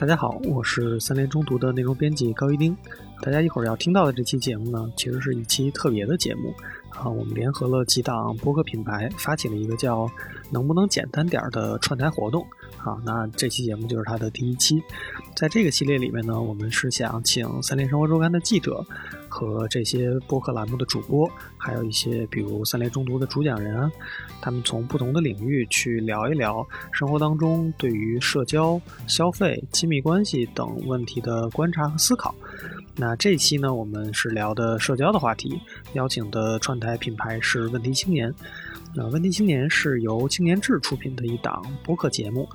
大家好，我是三联中读的内容编辑高一丁。大家一会儿要听到的这期节目呢，其实是一期特别的节目啊。我们联合了几档播客品牌，发起了一个叫“能不能简单点儿”的串台活动啊。那这期节目就是它的第一期。在这个系列里面呢，我们是想请三联生活周刊的记者和这些播客栏目的主播，还有一些比如三联中读的主讲人，他们从不同的领域去聊一聊生活当中对于社交、消费、亲密关系等问题的观察和思考。那这期呢，我们是聊的社交的话题，邀请的串台品牌是问题青年。那问题青年是由青年志出品的一档播客节目。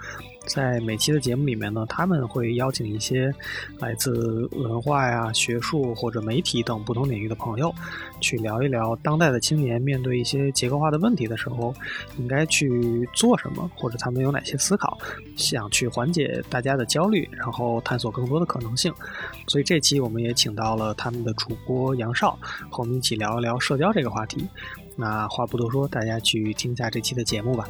在每期的节目里面呢，他们会邀请一些来自文化呀、学术或者媒体等不同领域的朋友，去聊一聊当代的青年面对一些结构化的问题的时候，应该去做什么，或者他们有哪些思考，想去缓解大家的焦虑，然后探索更多的可能性。所以这期我们也请到了他们的主播杨少，和我们一起聊一聊社交这个话题。那话不多说，大家去听一下这期的节目吧。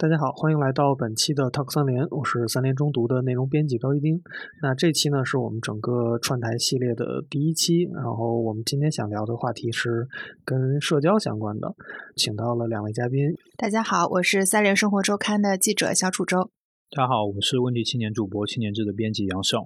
大家好，欢迎来到本期的 Talk 三联，我是三联中读的内容编辑高一丁。那这期呢是我们整个串台系列的第一期，然后我们今天想聊的话题是跟社交相关的，请到了两位嘉宾。大家好，我是三联生活周刊的记者小楚周。大家好，我是问题青年主播青年志的编辑杨胜。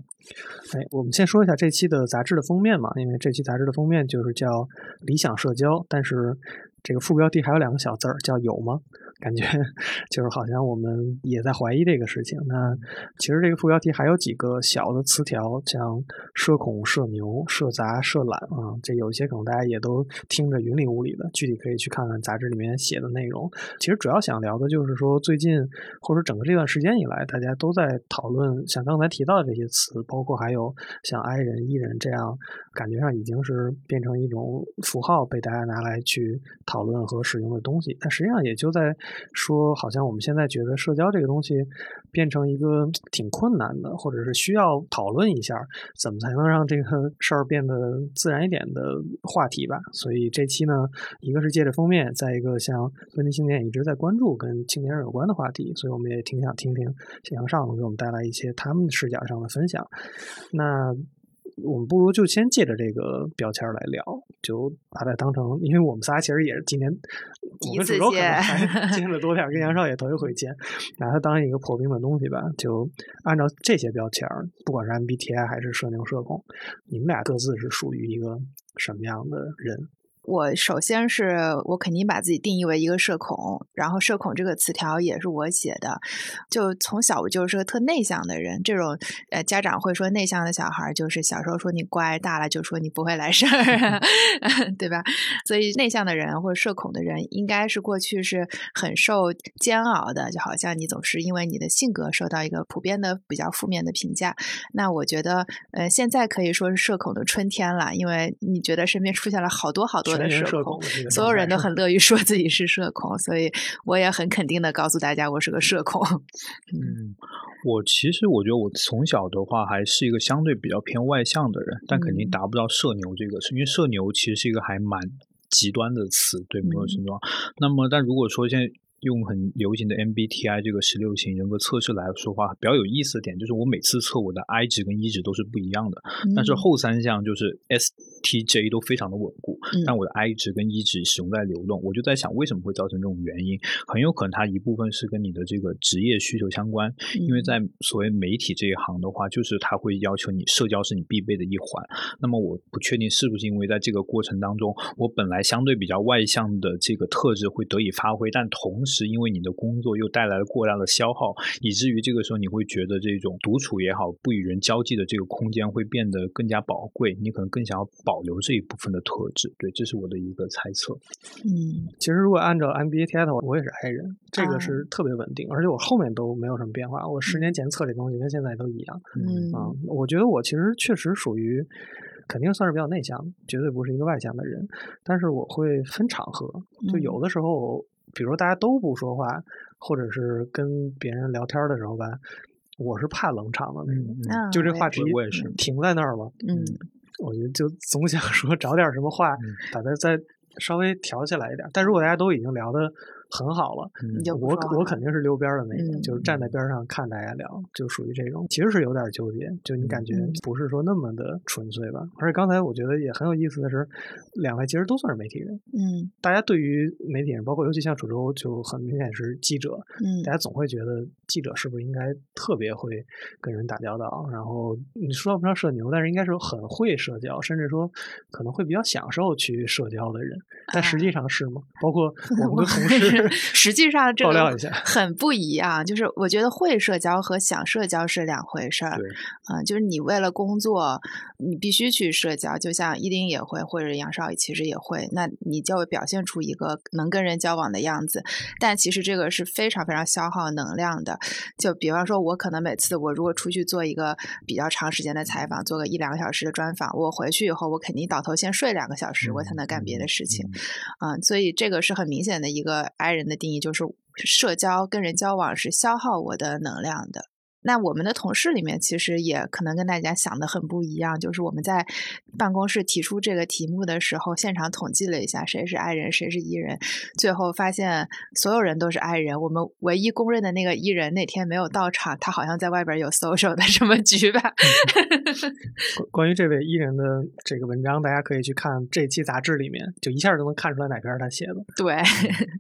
哎，我们先说一下这期的杂志的封面嘛，因为这期杂志的封面就是叫理想社交，但是这个副标题还有两个小字儿，叫有吗？感觉 就是好像我们也在怀疑这个事情。那其实这个副标题还有几个小的词条，像社恐、社牛、社杂、社懒啊，这有一些可能大家也都听着云里雾里的。具体可以去看看杂志里面写的内容。其实主要想聊的就是说，最近或者整个这段时间以来，大家都在讨论像刚才提到的这些词，包括还有像 I 人、E 人这样，感觉上已经是变成一种符号，被大家拿来去讨论和使用的东西。但实际上也就在。说好像我们现在觉得社交这个东西变成一个挺困难的，或者是需要讨论一下怎么才能让这个事儿变得自然一点的话题吧。所以这期呢，一个是借着封面，再一个像问题青年一直在关注跟青年人有关的话题，所以我们也挺想听听杨尚给我们带来一些他们视角上的分享。那。我们不如就先借着这个标签来聊，就把它当成，因为我们仨其实也是今年我们主周可能还 见了多点，跟杨少也头一回见，拿它当一个破冰的东西吧。就按照这些标签，不管是 MBTI 还是社牛社恐，你们俩各自是属于一个什么样的人？我首先是我肯定把自己定义为一个社恐，然后社恐这个词条也是我写的。就从小我就是个特内向的人，这种呃家长会说内向的小孩就是小时候说你乖，大了就说你不会来事儿，对吧？所以内向的人或者社恐的人，应该是过去是很受煎熬的，就好像你总是因为你的性格受到一个普遍的比较负面的评价。那我觉得呃现在可以说是社恐的春天了，因为你觉得身边出现了好多好多。的社恐，所有人都很乐于说自己是社恐，所以我也很肯定的告诉大家，我是个社恐。嗯，我其实我觉得我从小的话还是一个相对比较偏外向的人，但肯定达不到社牛这个，因为社牛其实是一个还蛮极端的词，对某种程度上。那么，但如果说现在。用很流行的 MBTI 这个十六型人格测试来说话，比较有意思的点就是我每次测我的 I 值跟 E 值都是不一样的，但是后三项就是 STJ 都非常的稳固，但我的 I 值跟 E 值始终在流动。我就在想，为什么会造成这种原因？很有可能它一部分是跟你的这个职业需求相关，因为在所谓媒体这一行的话，就是它会要求你社交是你必备的一环。那么我不确定是不是因为在这个过程当中，我本来相对比较外向的这个特质会得以发挥，但同时。是因为你的工作又带来了过大的消耗，以至于这个时候你会觉得这种独处也好，不与人交际的这个空间会变得更加宝贵，你可能更想要保留这一部分的特质。对，这是我的一个猜测。嗯，其实如果按照 MBTI 的话，我也是 I 人，这个是特别稳定，而且我后面都没有什么变化。我十年前测这东西跟现在都一样。嗯啊，我觉得我其实确实属于肯定算是比较内向，绝对不是一个外向的人，但是我会分场合，就有的时候。比如大家都不说话，或者是跟别人聊天的时候吧，我是怕冷场的那种。就这话题，我也是停在那儿了。嗯，我觉得就总想说找点什么话，把它再稍微调起来一点。但如果大家都已经聊的很好了。嗯我我肯定是溜边儿的那个，嗯就是站在边儿上看大家聊，就属于这种，其实是有点纠结，就你感觉嗯不是说那么的纯粹吧。而且刚才我觉得也很有意思的是，两位其实都算是媒体人，嗯大家对于媒体人，包括尤其像楚州，就很明显是记者，嗯大家总会觉得记者是不是应该特别会跟人打交道？然后你说不上社牛，但是应该是很会社交，甚至说可能会比较享受去社交的人。但实际上是吗？包括我们的同事 实际上这个很不一样。就是我觉得会社交和想社交是两回事儿。对，嗯，就是你为了工作，你必须去社交，就像伊丁也会，或者杨少其实也会，那你就会表现出一个能跟人交往的样子。但其实这个是非常非常消耗能量的。就比方说，我可能每次我如果出去做一个比较长时间的采访，做个一两个小时的专访，我回去以后，我肯定倒头先睡两个小时，我才能干别的事情。嗯嗯，所以这个是很明显的一个 I 人的定义，就是社交跟人交往是消耗我的能量的。那我们的同事里面其实也可能跟大家想的很不一样，就是我们在办公室提出这个题目的时候，现场统计了一下谁是 I 人，谁是 E 人，最后发现所有人都是 I 人，我们唯一公认的那个 E 人那天没有到场，他好像在外边有 social 的什么局吧。关关于这位艺人的这个文章，大家可以去看这期杂志里面，就一下就能看出来哪篇是他写的。对，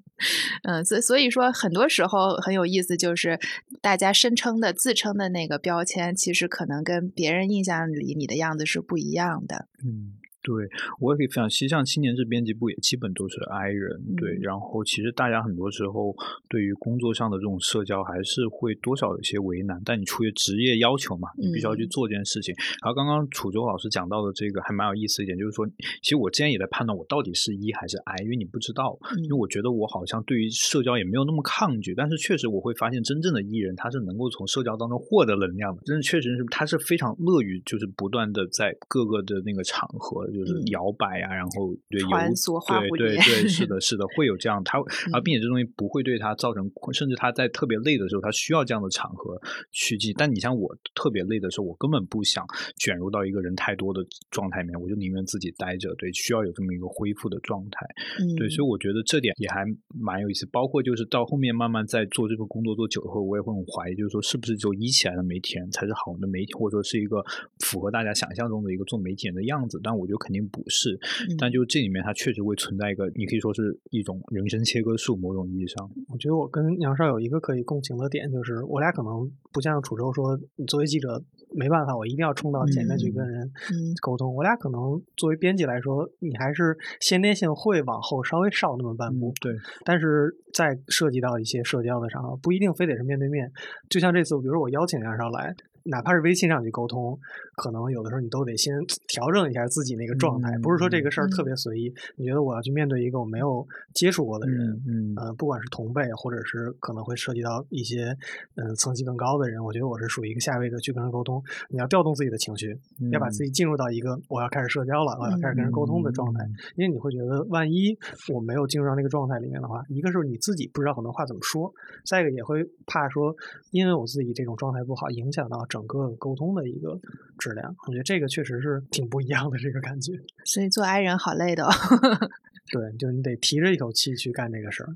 嗯，所所以说，很多时候很有意思，就是大家声称的、自称的那个标签，其实可能跟别人印象里你的样子是不一样的。嗯，对，我也可以分享。其实像青年志编辑部也基本都是 I 人，对。嗯然后其实大家很多时候对于工作上的这种社交还是会多少有些为难，但你出于职业要求嘛，你必须要去嗯做这件事情。然后刚刚楚州老师讲到的这个还蛮有意思一点，就是说，其实我之前也在判断我到底是 E 还是 I，因为你不知道，因为嗯我觉得我好像对于社交也没有那么抗拒，但是确实我会发现真正的 E 人他是能够从社交当中获得能量的，真的确实是他是非常乐于就是不断的在各个的那个场合就是嗯摇摆啊，然后对游穿梭花对蝴蝶对对是的 是的会有这样他，而嗯并且这东西不会对他造成，甚至他在特别累的时候，他需要这样的场合去记。但你像我特别累的时候，我根本不想卷入到一个人太多的状态里面，我就宁愿自己待着。对，需要有这么一个恢复的状态。嗯，对，所以我觉得这点也还蛮有意思。包括就是到后面慢慢在做这个工作做久了后，我也会很怀疑，就是说是不是只有一起来的媒体人才是好的媒体，或者说是一个符合大家想象中的一个做媒体人的样子？但我觉得肯定不是。嗯但就这里面它确实会存在一个，你可以说是一种人生切割术，某种意义上。我觉得我跟杨少有一个可以共情的点，就是我俩可能不像楚州说，你作为记者没办法，我一定要冲到前面去跟人嗯沟通。我俩可能作为编辑来说，你还是先天性会往后稍微少那么半步。对，但是在涉及到一些社交的场合，不一定非得是面对面。就像这次，比如说我邀请杨少来，哪怕是微信上去沟通，可能有的时候你都得先 调整一下自己那个状态，不是说这个事儿特别随意。你觉得我要去面对一个我没有接触过的人，嗯呃，不管是同辈，或者是可能会涉及到一些嗯、呃层级更高的人，我觉得我是属于一个下位的去跟人沟通。你要调动自己的情绪，要把自己进入到一个我要开始社交了，我要开始跟人沟通的状态。因为你会觉得，万一我没有进入到那个状态里面的话，一个是你自己不知道很多话怎么说，再一个也会怕说，因为我自己这种状态不好，影响到整个沟通的一个质量。我觉得这个确实是挺不一样的这个感觉。所以做 I 人好累的、哦。对，就是你得提着一口气去干这个事儿。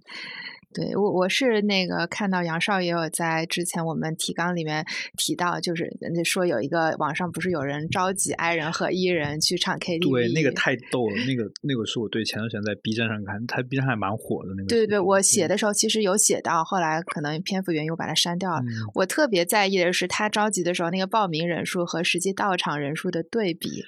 对我，我是那个看到杨少也有在之前我们提纲里面提到，就是人家说有一个网上不是有人召集 I 人和 E 人去唱 KTV，对，那个太逗了，那个那个是我对前段时间在 B 站上看，他 B 站还蛮火的那个。对对对，我写的时候其实有写到，后来可能篇幅原因我把它删掉了。嗯、我特别在意的是他召集的时候那个报名人数和实际到场人数的对比。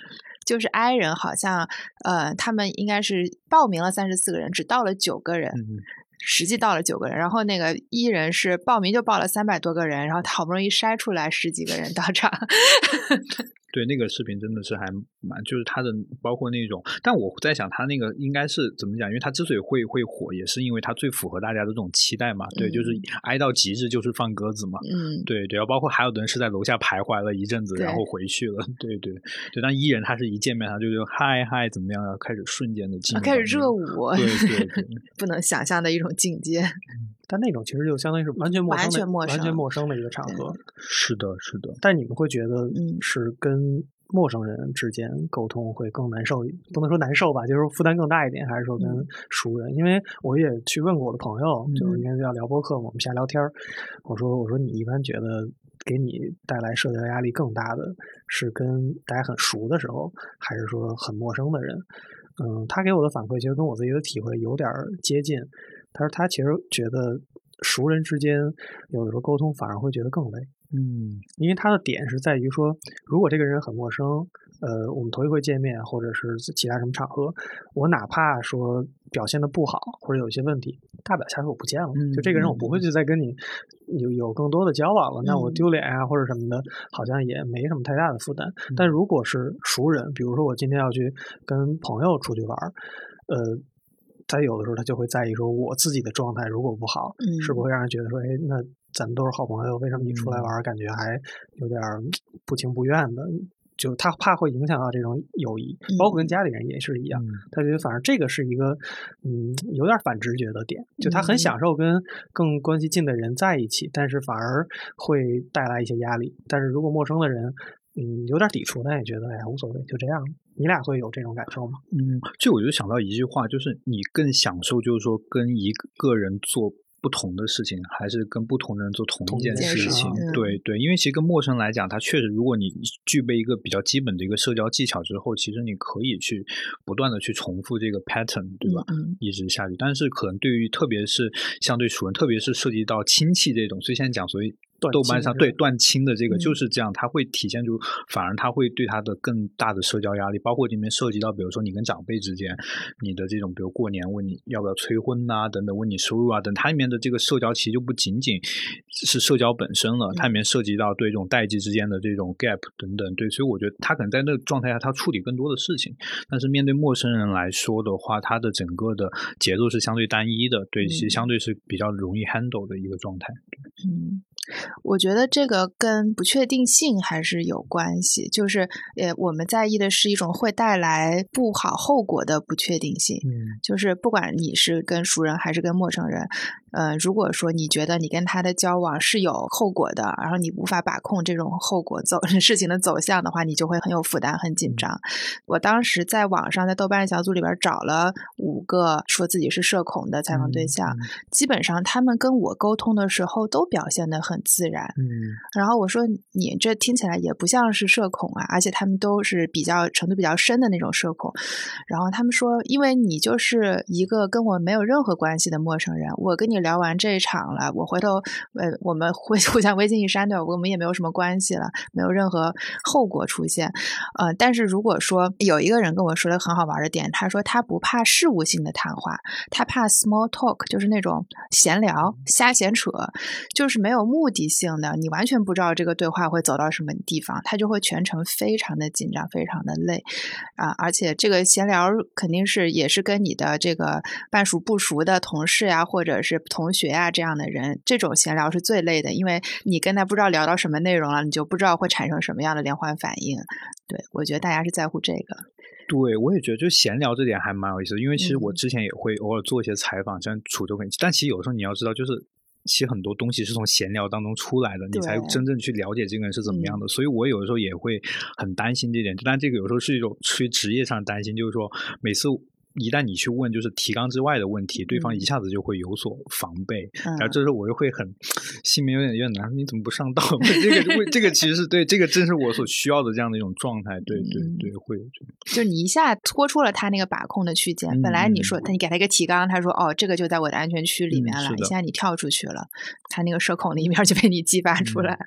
就是 I 人好像，呃，他们应该是报名了三十四个人，只到了九个人。嗯实际到了九个人，然后那个一人是报名就报了三百多个人，然后他好不容易筛出来十几个人到场。对，那个视频真的是还蛮，就是他的包括那种，但我在想他那个应该是怎么讲？因为他之所以会会火，也是因为他最符合大家的这种期待嘛。对，嗯、就是挨到极致就是放鸽子嘛。嗯，对对，然后包括还有的人是在楼下徘徊了一阵子，然后回去了。对对对，但伊人他是一见面他就就嗨嗨怎么样，要开始瞬间的进入、啊，开始热舞。对对 对，不能想象的一种境界。但那种其实就相当于是完全陌生的、完全陌生、完全陌生的一个场合。是的，是的。但你们会觉得，嗯，是跟陌生人之间沟通会更难受，不能说难受吧，就是负担更大一点，还是说跟熟人？因为我也去问过我的朋友，就是因为要聊播客嘛，我们瞎聊天儿。我说我说你一般觉得给你带来社交压力更大的是跟大家很熟的时候，还是说很陌生的人？嗯，他给我的反馈其实跟我自己的体会有点接近。他说他其实觉得熟人之间有的时候沟通反而会觉得更累。嗯，因为他的点是在于说，如果这个人很陌生，呃，我们头一回见面，或者是其他什么场合，我哪怕说表现的不好，或者有一些问题，大不了下次我不见了，就这个人我不会去再跟你有有更多的交往了，那我丢脸啊或者什么的，好像也没什么太大的负担。但如果是熟人，比如说我今天要去跟朋友出去玩，呃，他有的时候他就会在意说我自己的状态如果不好，是不会让人觉得说，哎，那。咱们都是好朋友，为什么你出来玩感觉还有点不情不愿的？就他怕会影响到这种友谊，包括跟家里人也是一样。他觉得反正这个是一个嗯有点反直觉的点，就他很享受跟更关系近的人在一起，但是反而会带来一些压力。但是如果陌生的人嗯有点抵触，但也觉得哎呀无所谓，就这样。你俩会有这种感受吗？嗯，这我就想到一句话，就是你更享受，就是说跟一个人做。不同的事情，还是跟不同的人做同一件事情，对对，因为其实跟陌生人来讲，他确实，如果你具备一个比较基本的一个社交技巧之后，其实你可以去不断的去重复这个 pattern，对吧？嗯一直下去。但是可能对于特别是相对熟人，特别是涉及到亲戚这种，所以现在讲所谓。豆瓣上对断亲的这个就是这样，它会体现出，反而它会对他的更大的社交压力，包括里面涉及到，比如说你跟长辈之间，你的这种，比如过年问你要不要催婚呐，等等，问你收入啊等，它里面的这个社交其实就不仅仅是社交本身了，它里面涉及到对这种代际之间的这种 gap 等等，对，所以我觉得他可能在那个状态下，他处理更多的事情，但是面对陌生人来说的话，他的整个的节奏是相对单一的，对，其实相对是比较容易 handle 的一个状态，嗯。我觉得这个跟不确定性还是有关系，就是呃，我们在意的是一种会带来不好后果的不确定性。嗯，就是不管你是跟熟人还是跟陌生人，呃，如果说你觉得你跟他的交往是有后果的，然后你无法把控这种后果走 事情的走向的话，你就会很有负担、很紧张。我当时在网上在豆瓣小组里边找了五个说自己是社恐的采访对象，基本上他们跟我沟通的时候都表现的很。自然，嗯，然后我说你这听起来也不像是社恐啊，而且他们都是比较程度比较深的那种社恐。然后他们说，因为你就是一个跟我没有任何关系的陌生人，我跟你聊完这一场了，我回头呃我们会 互相微信一删掉，我们也没有什么关系了，没有任何后果出现。呃，但是如果说有一个人跟我说了很好玩的点，他说他不怕事务性的谈话，他怕 small talk，就是那种闲聊、瞎闲扯，就是没有目。目的性的，你完全不知道这个对话会走到什么地方，他就会全程非常的紧张，非常的累啊！而且这个闲聊肯定是也是跟你的这个半熟不熟的同事呀，或者是同学啊这样的人，这种闲聊是最累的，因为你跟他不知道聊到什么内容了，你就不知道会产生什么样的连环反应。对我觉得大家是在乎这个。对我也觉得，就闲聊这点还蛮有意思，因为其实我之前也会偶尔做一些采访，像楚州分析，但其实有时候你要知道，就是。其实很多东西是从闲聊当中出来的，你才真正去了解这个人是怎么样的。所以我有的时候也会很担心这点，但这个有时候是一种出于职业上的担心，就是说每次。一旦你去问就是提纲之外的问题，对方一下子就会有所防备，然后这时候我又会很心里面有点有点难，你怎么不上道？这个这个其实是对，这个正是我所需要的这样的一种状态。对对对，会就你一下拖出了他那个把控的区间。本来你说他，你给他一个提纲，他说哦，这个就在我的安全区里面了。现在你跳出去了，他那个社恐的一面就被你激发出来。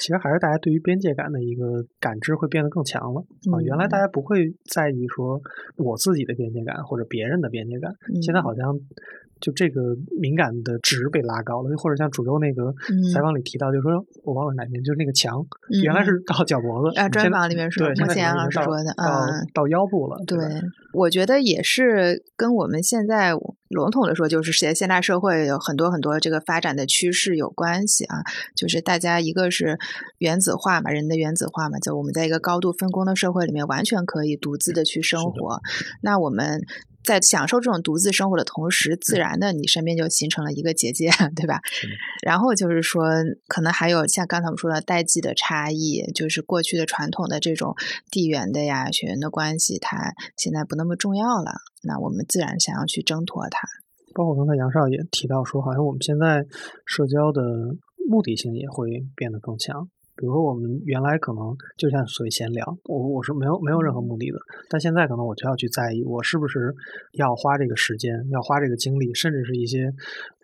其实还是大家对于边界感的一个感知会变得更强了啊！原来大家不会在意说我自己的边界感或者别人的边界感，现在好像。就这个敏感的值被拉高了，又或者像主流那个采访里提到，就是说我忘了哪年，就是那个墙原来是到脚脖子，啊，专访里面说，对，莫贤老师说的，啊，到腰部了。对，我觉得也是跟我们现在笼统的说，就是现现代社会有很多很多这个发展的趋势有关系啊。就是大家一个是原子化嘛，人的原子化嘛，就我们在一个高度分工的社会里面，完全可以独自的去生活。那我们。在享受这种独自生活的同时，自然的你身边就形成了一个结界，对吧？然后就是说，可能还有像刚才我们说的代际的差异，就是过去的传统的这种地缘的呀、血缘的关系，它现在不那么重要了。那我们自然想要去挣脱它。包括刚才杨少也提到说，好像我们现在社交的目的性也会变得更强。比如说，我们原来可能就像所谓闲聊，我我是没有没有任何目的的，但现在可能我就要去在意，我是不是要花这个时间，要花这个精力，甚至是一些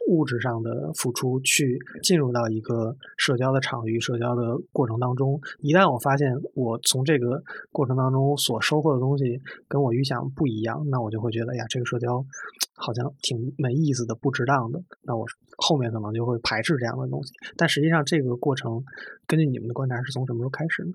物质上的付出，去进入到一个社交的场域、社交的过程当中。一旦我发现我从这个过程当中所收获的东西跟我预想不一样，那我就会觉得，哎呀，这个社交好像挺没意思的、不值当的。那我后面可能就会排斥这样的东西。但实际上，这个过程根据你们的观察是从什么时候开始呢？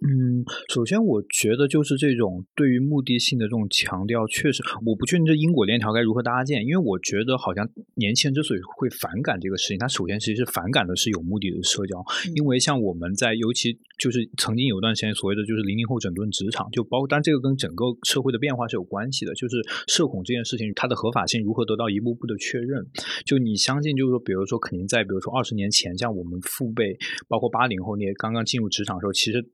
嗯，首先我觉得就是这种对于目的性的这种强调，确实我不确定这因果链条该如何搭建，因为我觉得好像年轻人之所以会反感这个事情，他首先其实是反感的是有目的的社交，因为像我们在尤其就是曾经有段时间所谓的就是零零后整顿职场，就包括但这个跟整个社会的变化是有关系的，就是社恐这件事情它的合法性如何得到一步步的确认，就你相信就是说，比如说肯定在比如说二十年前，像我们父辈，包括八零后那些刚刚进入职场的时候，其实。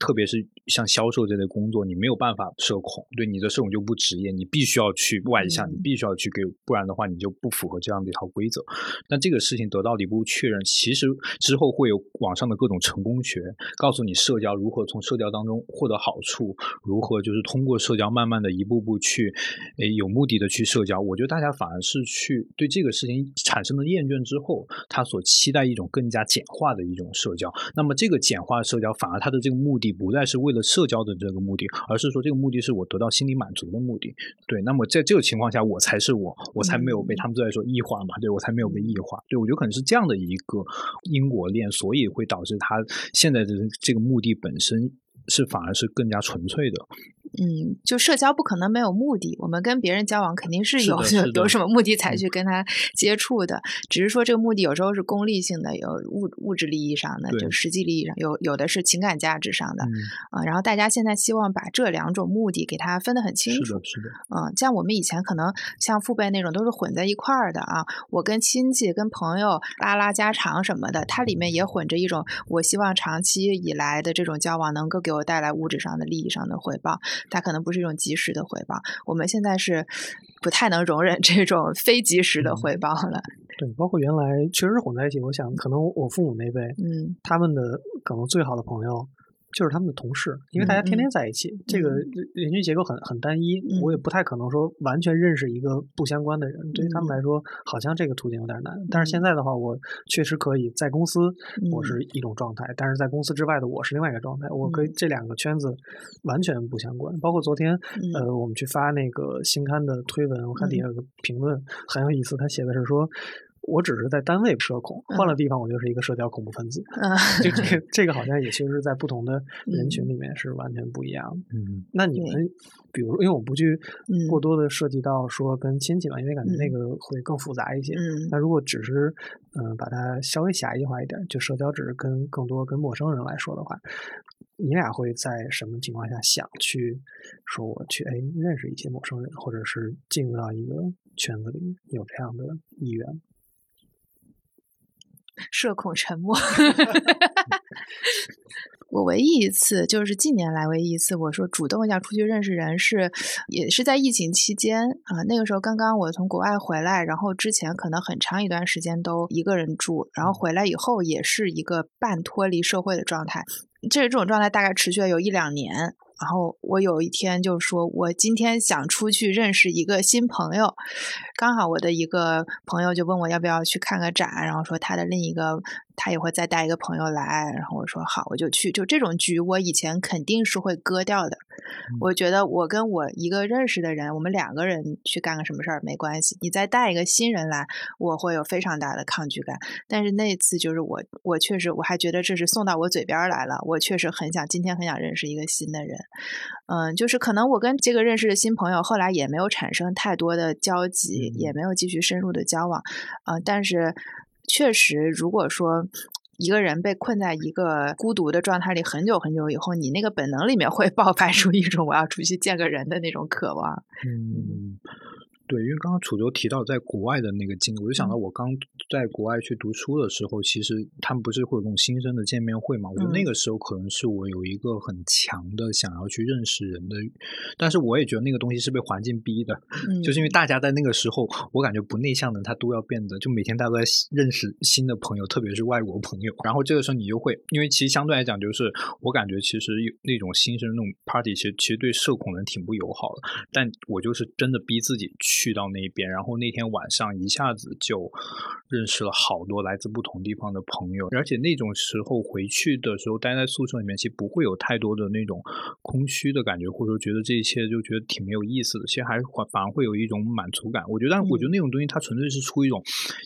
特别是像销售这类工作，你没有办法社恐，对你的社恐就不职业，你必须要去外向，你必须要去给，不然的话你就不符合这样的一套规则。那这个事情得到了一步确认，其实之后会有网上的各种成功学，告诉你社交如何从社交当中获得好处，如何就是通过社交慢慢的一步步去，诶有目的的去社交。我觉得大家反而是去对这个事情产生了厌倦之后，他所期待一种更加简化的一种社交。那么这个简化社交反而他的这个目的。不再是为了社交的这个目的，而是说这个目的是我得到心理满足的目的。对，那么在这个情况下，我才是我，我才没有被他们都在说异化嘛？对我才没有被异化。对我觉得可能是这样的一个因果链，所以会导致他现在的这个目的本身是反而是更加纯粹的。嗯，就社交不可能没有目的，我们跟别人交往肯定是有有什么目的才去跟他接触的，只是说这个目的有时候是功利性的，有物物质利益上的，就实际利益上有有的是情感价值上的啊。然后大家现在希望把这两种目的给它分得很清楚，是的，是的。嗯，像我们以前可能像父辈那种都是混在一块儿的啊，我跟亲戚跟朋友拉拉家常什么的，它里面也混着一种我希望长期以来的这种交往能够给我带来物质上的利益上的回报。它可能不是一种及时的回报，我们现在是不太能容忍这种 非及时的回报了。对，包括原来确实是混在一起。我想，可能我父母那辈，嗯，他们的可能最好的朋友。就是他们的同事，因为大家天天在一起，这个人群结构很很单一，我也不太可能说完全认识一个不相关的人，对于他们来说，好像这个途径有点难。但是现在的话，我确实可以在公司，我是一种状态，但是在公司之外的我是另外一个状态，我可以这两个圈子完全不相关。包括昨天，呃，我们去发那个新刊的推文，我看底下有个评论很有意思，他写的是说。我只是在单位社恐，换了地方我就是一个社交恐怖分子。就这个 这个好像也其实是在不同的人群里面是完全不一样的。嗯，那你们比如，因为我不去过多的涉及到说跟亲戚嘛，因为感觉那个会更复杂一些。嗯，那如果只是嗯把它稍微狭义化一点，就社交只是跟更多跟陌生人来说的话，你俩会在什么情况下想去说我去哎认识一些陌生人，或者是进入到一个圈子里有这样的意愿？社恐沉默。我唯一一次就是近年来唯一一次，我说主动要出去认识人，是也是在疫情期间啊。那个时候刚刚我从国外回来，然后之前可能很长一段时间都一个人住，然后回来以后也是一个半脱离社会的状态。这这种状态大概持续了有一两年。然后我有一天就说，我今天想出去认识一个新朋友，刚好我的一个朋友就问我要不要去看个展，然后说他的另一个。他也会再带一个朋友来，然后我说好，我就去。就这种局，我以前肯定是会割掉的。我觉得我跟我一个认识的人，我们两个人去干个什么事儿没关系。你再带一个新人来，我会有非常大的抗拒感。但是那次就是我，我确实我还觉得这是送到我嘴边来了。我确实很想今天很想认识一个新的人。嗯，就是可能我跟这个认识的新朋友后来也没有产生太多的交集，也没有继续深入的交往。嗯，但是。确实，如果说一个人被困在一个孤独的状态里很久很久以后，你那个本能里面会爆发出一种我要出去见个人的那种渴望。嗯。对，因为刚刚楚州提到在国外的那个经历，我就想到我刚在国外去读书的时候，其实他们不是会有那种新生的见面会嘛？我觉得那个时候可能是我有一个很强的想要去认识人的，但是我也觉得那个东西是被环境逼的，就是因为大家在那个时候，我感觉不内向的他都要变得，就每天大家都在认识新的朋友，特别是外国朋友。然后这个时候你就会，因为其实相对来讲，就是我感觉其实有那种新生那种 party，其实其实对社恐人挺不友好的。但我就是真的逼自己去。去到那边，然后那天晚上一下子就认识了好多来自不同地方的朋友，而且那种时候回去的时候，待在宿舍里面，其实不会有太多的那种空虚的感觉，或者说觉得这一切就觉得挺没有意思的。其实还反反而会有一种满足感。我觉得，但我觉得那种东西它纯粹是出一种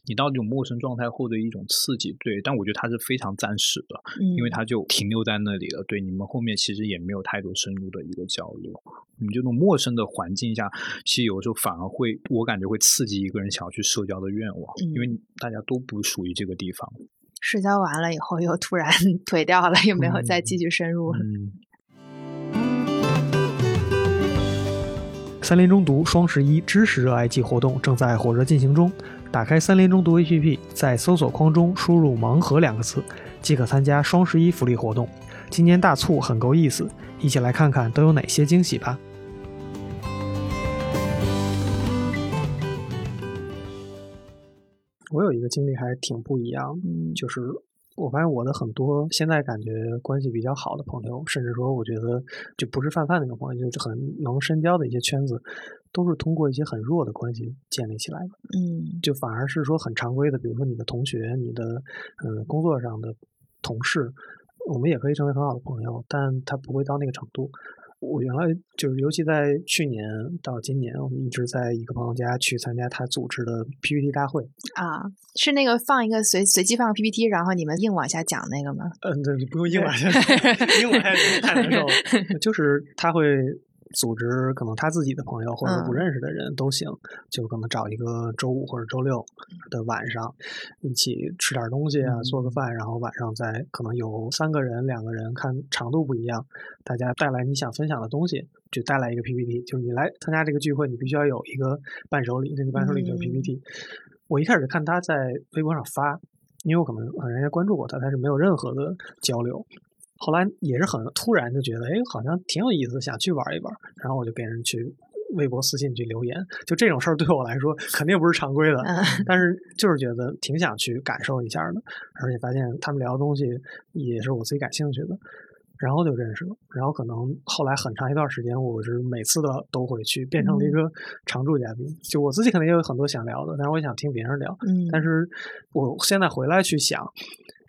你到这种陌生状态后的一种刺激，对。但我觉得它是非常暂时的，因为它就停留在那里了。对，你们后面其实也没有太多深入的一个交流。你这种陌生的环境下，其实有时候反而会。会，我感觉会刺激一个人想要去社交的愿望，因为大家都不属于这个地方。社交完了以后，又突然 颓掉了，又没有再继续深入。三联中读双十一知识热爱季活动正在火热进行中。打开三联中读 APP，在搜索框中输入“盲盒”两个字，即可参加双十一福利活动。今年大促很够意思，一起来看看都有哪些惊喜吧。我有一个经历还挺不一样，就是我发现我的很多现在感觉关系比较好的朋友，甚至说我觉得就不是泛泛那种朋友，就是很能深交的一些圈子，都是通过一些很弱的关系建立起来的。嗯，就反而是说很常规的，比如说你的同学、你的嗯工作上的同事，我们也可以成为很好的朋友，但他不会到那个程度。我原来就是，尤其在去年到今年，我们一直在一个朋友家去参加他组织的 PPT 大会啊，是那个放一个随随机放个 PPT，然后你们硬往下讲那个吗？嗯，对，不用硬往下，硬往下太难受了，就是他会。组织可能他自己的朋友或者不认识的人都行，就可能找一个周五或者周六的晚上，一起吃点东西啊，做个饭，然后晚上再可能有三个人、两个人，看长度不一样，大家带来你想分享的东西，就带来一个 PPT，就是你来参加这个聚会，你必须要有一个伴手礼，那个伴手礼就是 PPT。我一开始看他在微博上发，因为我可能人家关注过他，但是没有任何的交流。后来也是很突然，就觉得哎，好像挺有意思，想去玩一玩。然后我就给人去微博私信去留言。就这种事儿对我来说肯定不是常规的，但是就是觉得挺想去感受一下的。而且发现他们聊的东西也是我自己感兴趣的，然后就认识了。然后可能后来很长一段时间，我是每次的都会去，变成了一个常驻嘉宾。就我自己肯定也有很多想聊的，但是我也想听别人聊。嗯，但是我现在回来去想。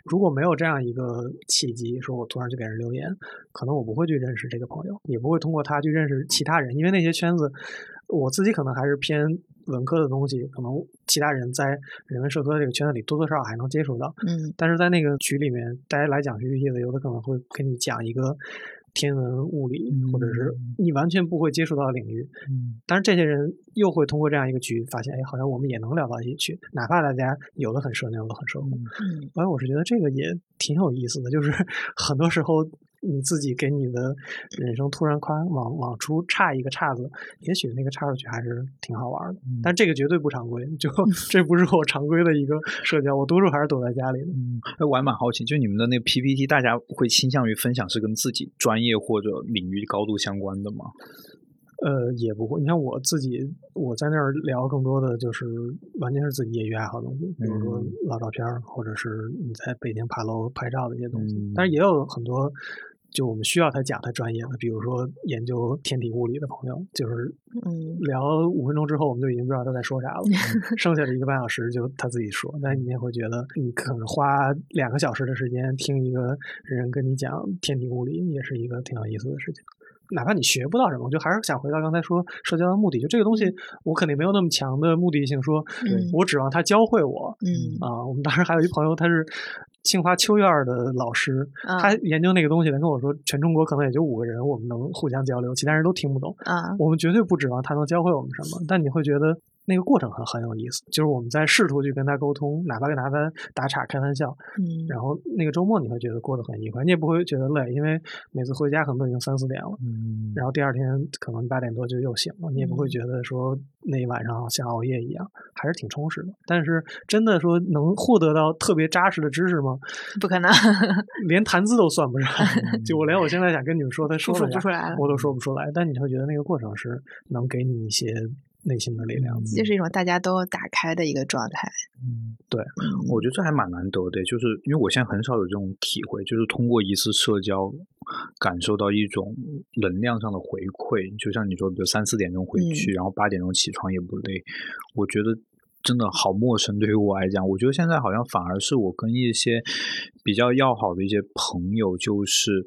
如果没有这样一个契机，说我突然就给人留言，可能我不会去认识这个朋友，也不会通过他去认识其他人，因为那些圈子，我自己可能还是偏文科的东西，可能其他人在人文社科这个圈子里多多少少还能接触到。嗯，但是在那个局里面，大家来讲学习的，有的可能会跟你讲一个。天文物理，或者是你完全不会接触到的领域，嗯，但是这些人又会通过这样一个局发现，哎，好像我们也能聊到一起去，哪怕大家有的很社牛，有的很社恐，嗯，反正我是觉得这个也挺有意思的，就是 很多时候。你自己给你的人生突然夸往往出差一个岔子，也许那个岔出去还是挺好玩的。但这个绝对不常规，就这不是我常规的一个社交，我多数还是躲在家里的。嗯，我还蛮好奇，就你们的那个 PPT，大家会倾向于分享是跟自己专业或者领域高度相关的吗？呃，也不会。你看我自己，我在那儿聊更多的就是完全是自己业余爱好的东西，比如说老照片，或者是你在北京爬楼拍照的一些东西。但是也有很多。就我们需要他讲他专业的，比如说研究天体物理的朋友，就是聊五分钟之后，我们就已经不知道他在说啥了。剩下的一个半小时就他自己说，那你也会觉得，你可能花两个小时的时间听一个人跟你讲天体物理，也是一个挺有意思的事情。哪怕你学不到什么，我就还是想回到刚才说社交的目的，就这个东西，我肯定没有那么强的目的性，说我指望他教会我。嗯啊，我们当时还有一朋友，他是。清华秋院的老师，他研究那个东西，他跟我说，全中国可能也就五个人，我们能互相交流，其他人都听不懂。啊，我们绝对不指望他能教会我们什么。但你会觉得，那个过程很很有意思，就是我们在试图去跟他沟通，哪怕跟他打岔开玩笑，嗯，然后那个周末你会觉得过得很愉快，你也不会觉得累，因为每次回家可能都已经三四点了，嗯，然后第二天可能八点多就又醒了，你也不会觉得说那一晚上像熬夜一样，还是挺充实的。但是真的说能获得到特别扎实的知识吗？不可能，连谈资都算不上，就我连我现在想跟你们说他说说不出来了，我都说不出来。但你会觉得那个过程是能给你一些。内心的力量，这是一种大家都打开的一个状态。嗯，对，我觉得这还蛮难得的，就是因为我现在很少有这种体会，就是通过一次社交感受到一种能量上的回馈。就像你说，比如三四点钟回去，然后八点钟起床也不累，我觉得真的好陌生。对于我来讲，我觉得现在好像反而是我跟一些比较要好的一些朋友，就是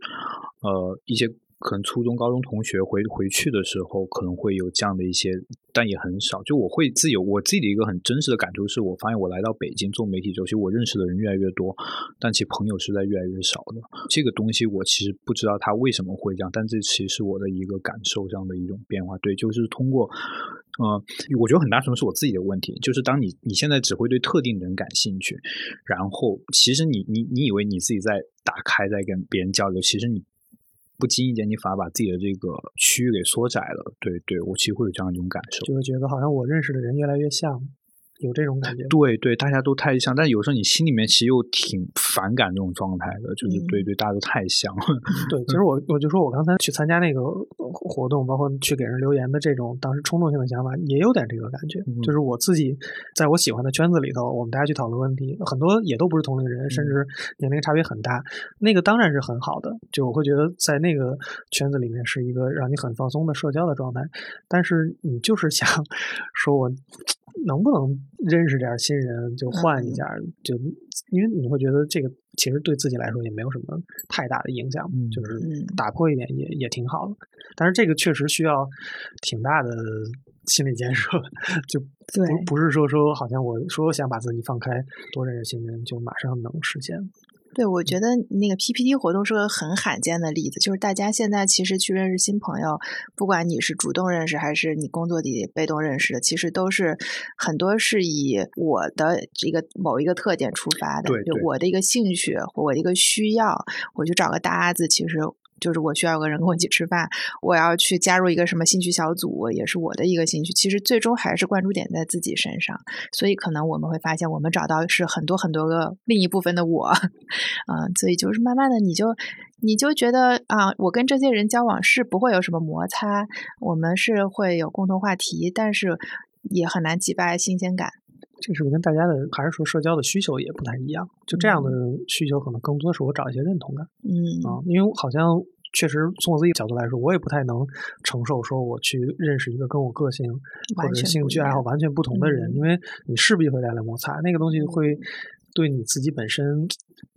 呃一些。可能初中、高中同学回回去的时候，可能会有这样的一些，但也很少。就我会自有我自己的一个很真实的感触，是我发现我来到北京做媒体之后，其实我认识的人越来越多，但其朋友是在越来越少的。这个东西我其实不知道它为什么会这样，但这其实是我的一个感受上的一种变化。对，就是通过，呃，我觉得很大程度是我自己的问题，就是当你你现在只会对特定人感兴趣，然后其实你你你以为你自己在打开，在跟别人交流，其实你。不经意间，你反而把自己的这个区域给缩窄了。对，对我其实会有这样一种感受，就会觉得好像我认识的人越来越像。有这种感觉，对对，大家都太像，但有时候你心里面其实又挺反感这种状态的，就是对对，大家都太像。对，其实我我就说我刚才去参加那个活动，包括去给人留言的这种当时冲动性的想法，也有点这个感觉。就是我自己在我喜欢的圈子里头，我们大家去讨论问题，很多也都不是同龄人，甚至年龄差别很大。那个当然是很好的，就我会觉得在那个圈子里面是一个让你很放松的社交的状态。但是你就是想 说我。能不能认识点新人就换一下？就因为你会觉得这个其实对自己来说也没有什么太大的影响，就是打破一点也也挺好的。但是这个确实需要挺大的心理建设，就不不是说说好像我说想把自己放开，多认识新人就马上能实现。对，我觉得那个 PPT 活动是个很罕见的例子，就是大家现在其实去认识新朋友，不管你是主动认识还是你工作里被动认识的，其实都是很多是以我的这个某一个特点出发的，就我的一个兴趣或我的一个需要，我去找个搭子，其实。就是我需要有个人跟我一起吃饭，我要去加入一个什么兴趣小组，也是我的一个兴趣。其实最终还是关注点在自己身上，所以可能我们会发现，我们找到是很多很多个另一部分的我，嗯，所以就是慢慢的，你就你就觉得啊，我跟这些人交往是不会有什么摩擦，我们是会有共同话题，但是也很难击败新鲜感。这是不是跟大家的还是说社交的需求也不太一样？就这样的需求可能更多是我找一些认同感。嗯啊，因为好像确实从我自己角度来说，我也不太能承受说我去认识一个跟我个性或者兴趣爱好完全不同的人，因为你势必会带来摩擦，那个东西会对你自己本身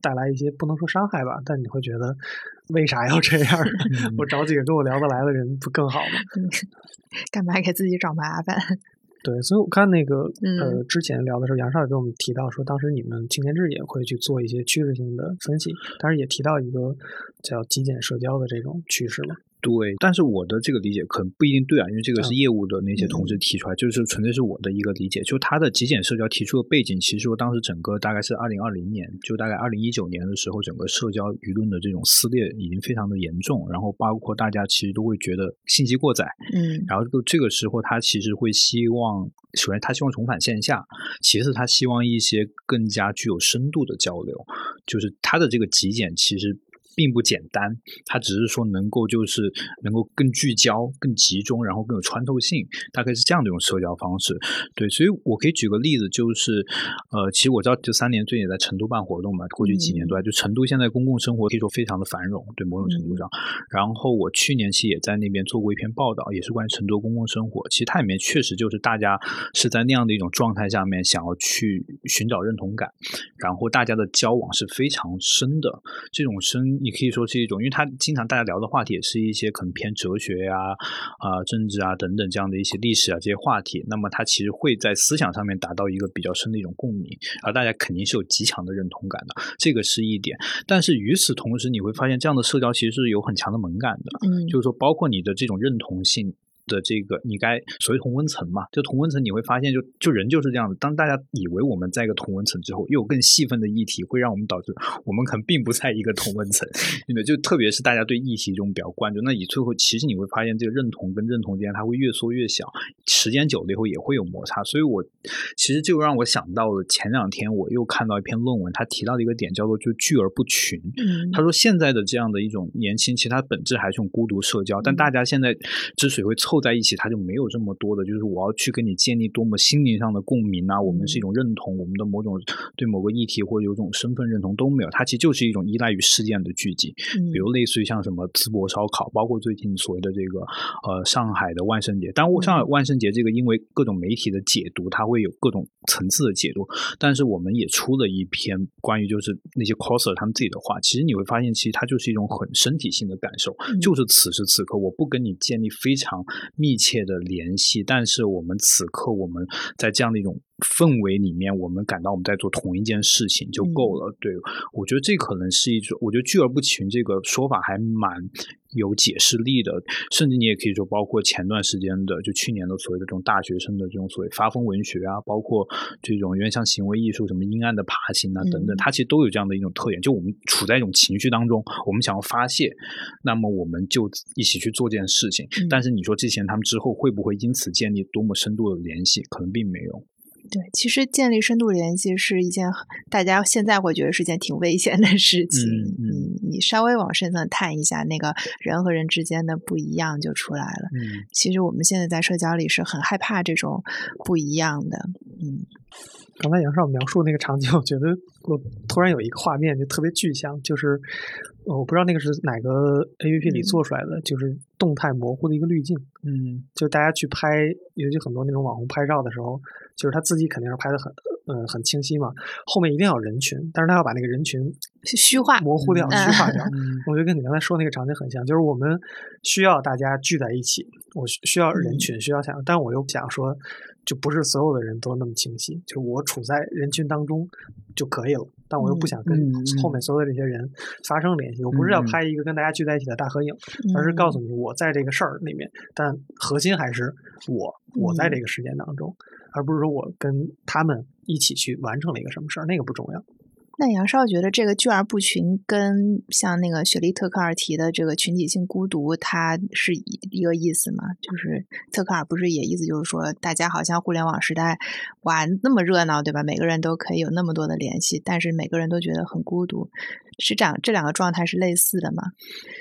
带来一些不能说伤害吧，但你会觉得为啥要这样？我找几个跟我聊得来的人不更好吗？干嘛给自己找麻烦？对，所以我看那个呃，之前聊的时候，杨少也跟我们提到说，当时你们青年志也会去做一些趋势性的分析，但是也提到一个叫极简社交的这种趋势了。对，但是我的这个理解可能不一定对啊，因为这个是业务的那些同事提出来，就是纯粹是我的一个理解。就他的极简社交提出的背景，其实说当时整个大概是二零二零年，就大概二零一九年的时候，整个社交舆论的这种撕裂已经非常的严重，然后包括大家其实都会觉得信息过载，嗯，然后这个时候他其实会希望，首先他希望重返线下，其次他希望一些更加具有深度的交流，就是他的这个极简其实。并不简单，它只是说能够就是能够更聚焦、更集中，然后更有穿透性，大概是这样的一种社交方式。对，所以我可以举个例子，就是呃，其实我知道这三年最近也在成都办活动嘛，过去几年都在，就成都现在公共生活可以说非常的繁荣，对某种程度上。然后我去年其实也在那边做过一篇报道，也是关于成都公共生活。其实它里面确实就是大家是在那样的一种状态下面，想要去寻找认同感，然后大家的交往是非常深的，这种深。你可以说是一种，因为他经常大家聊的话题也是一些可能偏哲学呀、啊政治啊等等这样的一些历史啊这些话题。那么他其实会在思想上面达到一个比较深的一种共鸣，而大家肯定是有极强的认同感的，这个是一点。但是与此同时，你会发现这样的社交其实是有很强的门槛的，嗯，就是说包括你的这种认同性。的这个你该所谓同温层嘛，就同温层你会发现就就人就是这样的，当大家以为我们在一个同温层之后，又有更细分的议题会让我们导致我们可能并不在一个同温层，因为就特别是大家对议题这种比较关注，那以最后其实你会发现这个认同跟认同之间它会越缩越小，时间久了以后也会有摩擦，所以我其实就让我想到了前两天我又看到一篇论文，他提到的一个点叫做就聚而不群，嗯。他说现在的这样的一种年轻，其实它本质还是一种孤独社交，但大家现在之所以会凑在一起，他就没有这么多的，就是我要去跟你建立多么心灵上的共鸣啊，我们是一种认同，我们的某种对某个议题或者有种身份认同都没有，它其实就是一种依赖于事件的聚集，嗯比如类似于像什么淄博烧烤，包括最近所谓的这个呃上海的万圣节。当然，上海万圣节这个因为各种媒体的解读，它会有各种层次的解读。但是我们也出了一篇关于就是那些 coser 他们自己的话，其实你会发现，其实它就是一种很身体性的感受，就是此时此刻我不跟你建立非常密切的联系，但是我们此刻我们在这样的一种氛围里面，我们感到我们在做同一件事情就够了。对我觉得这可能是一种，我觉得聚而不群这个说法还蛮。有解释力的，甚至你也可以说，包括前段时间的，就去年的所谓的这种大学生的这种所谓发疯文学啊，包括这种有点像行为艺术，什么阴暗的爬行啊等等，它其实都有这样的一种特点。就我们处在一种情绪当中，我们想要发泄，那么我们就一起去做这件事情。但是你说之前他们之后会不会因此建立多么深度的联系？可能并没有。对，其实建立深度联系是一件大家现在会觉得是件挺危险的事情。嗯嗯你稍微往深层探一下，那个人和人之间的不一样就出来了。嗯，其实我们现在在社交里是很害怕这种不一样的。嗯，刚才杨少描述那个场景，我觉得我突然有一个画面就特别具象，就是呃我不知道那个是哪个 A P P 里做出来的，就是动态模糊的一个滤镜。嗯，就大家去拍，尤其很多那种网红拍照的时候，就是他自己肯定是拍的很嗯很清晰嘛，后面一定要有人群，但是他要把那个人群虚化模糊掉、嗯虚化掉。嗯我觉得跟你刚才说那个场景很像，就是我们需要大家聚在一起，我需需要人群，需要想，但我又想说，就不是所有的人都那么清晰，就是我处在人群当中就可以了，但我又不想跟后面所有的这些人发生联系，我不是要拍一个跟大家聚在一起的大合影，而是告诉你我在这个事儿里面，但核心还是我，我在这个事件当中，而不是说我跟他们一起去完成了一个什么事儿，那个不重要。那杨少觉得这个聚而不群跟像那个雪莉特克尔提的这个群体性孤独，它是一一个意思吗？就是特克尔不是也意思就是说，大家好像互联网时代哇那么热闹，对吧？每个人都可以有那么多的联系，但是每个人都觉得很孤独，是这样这两个状态是类似的吗？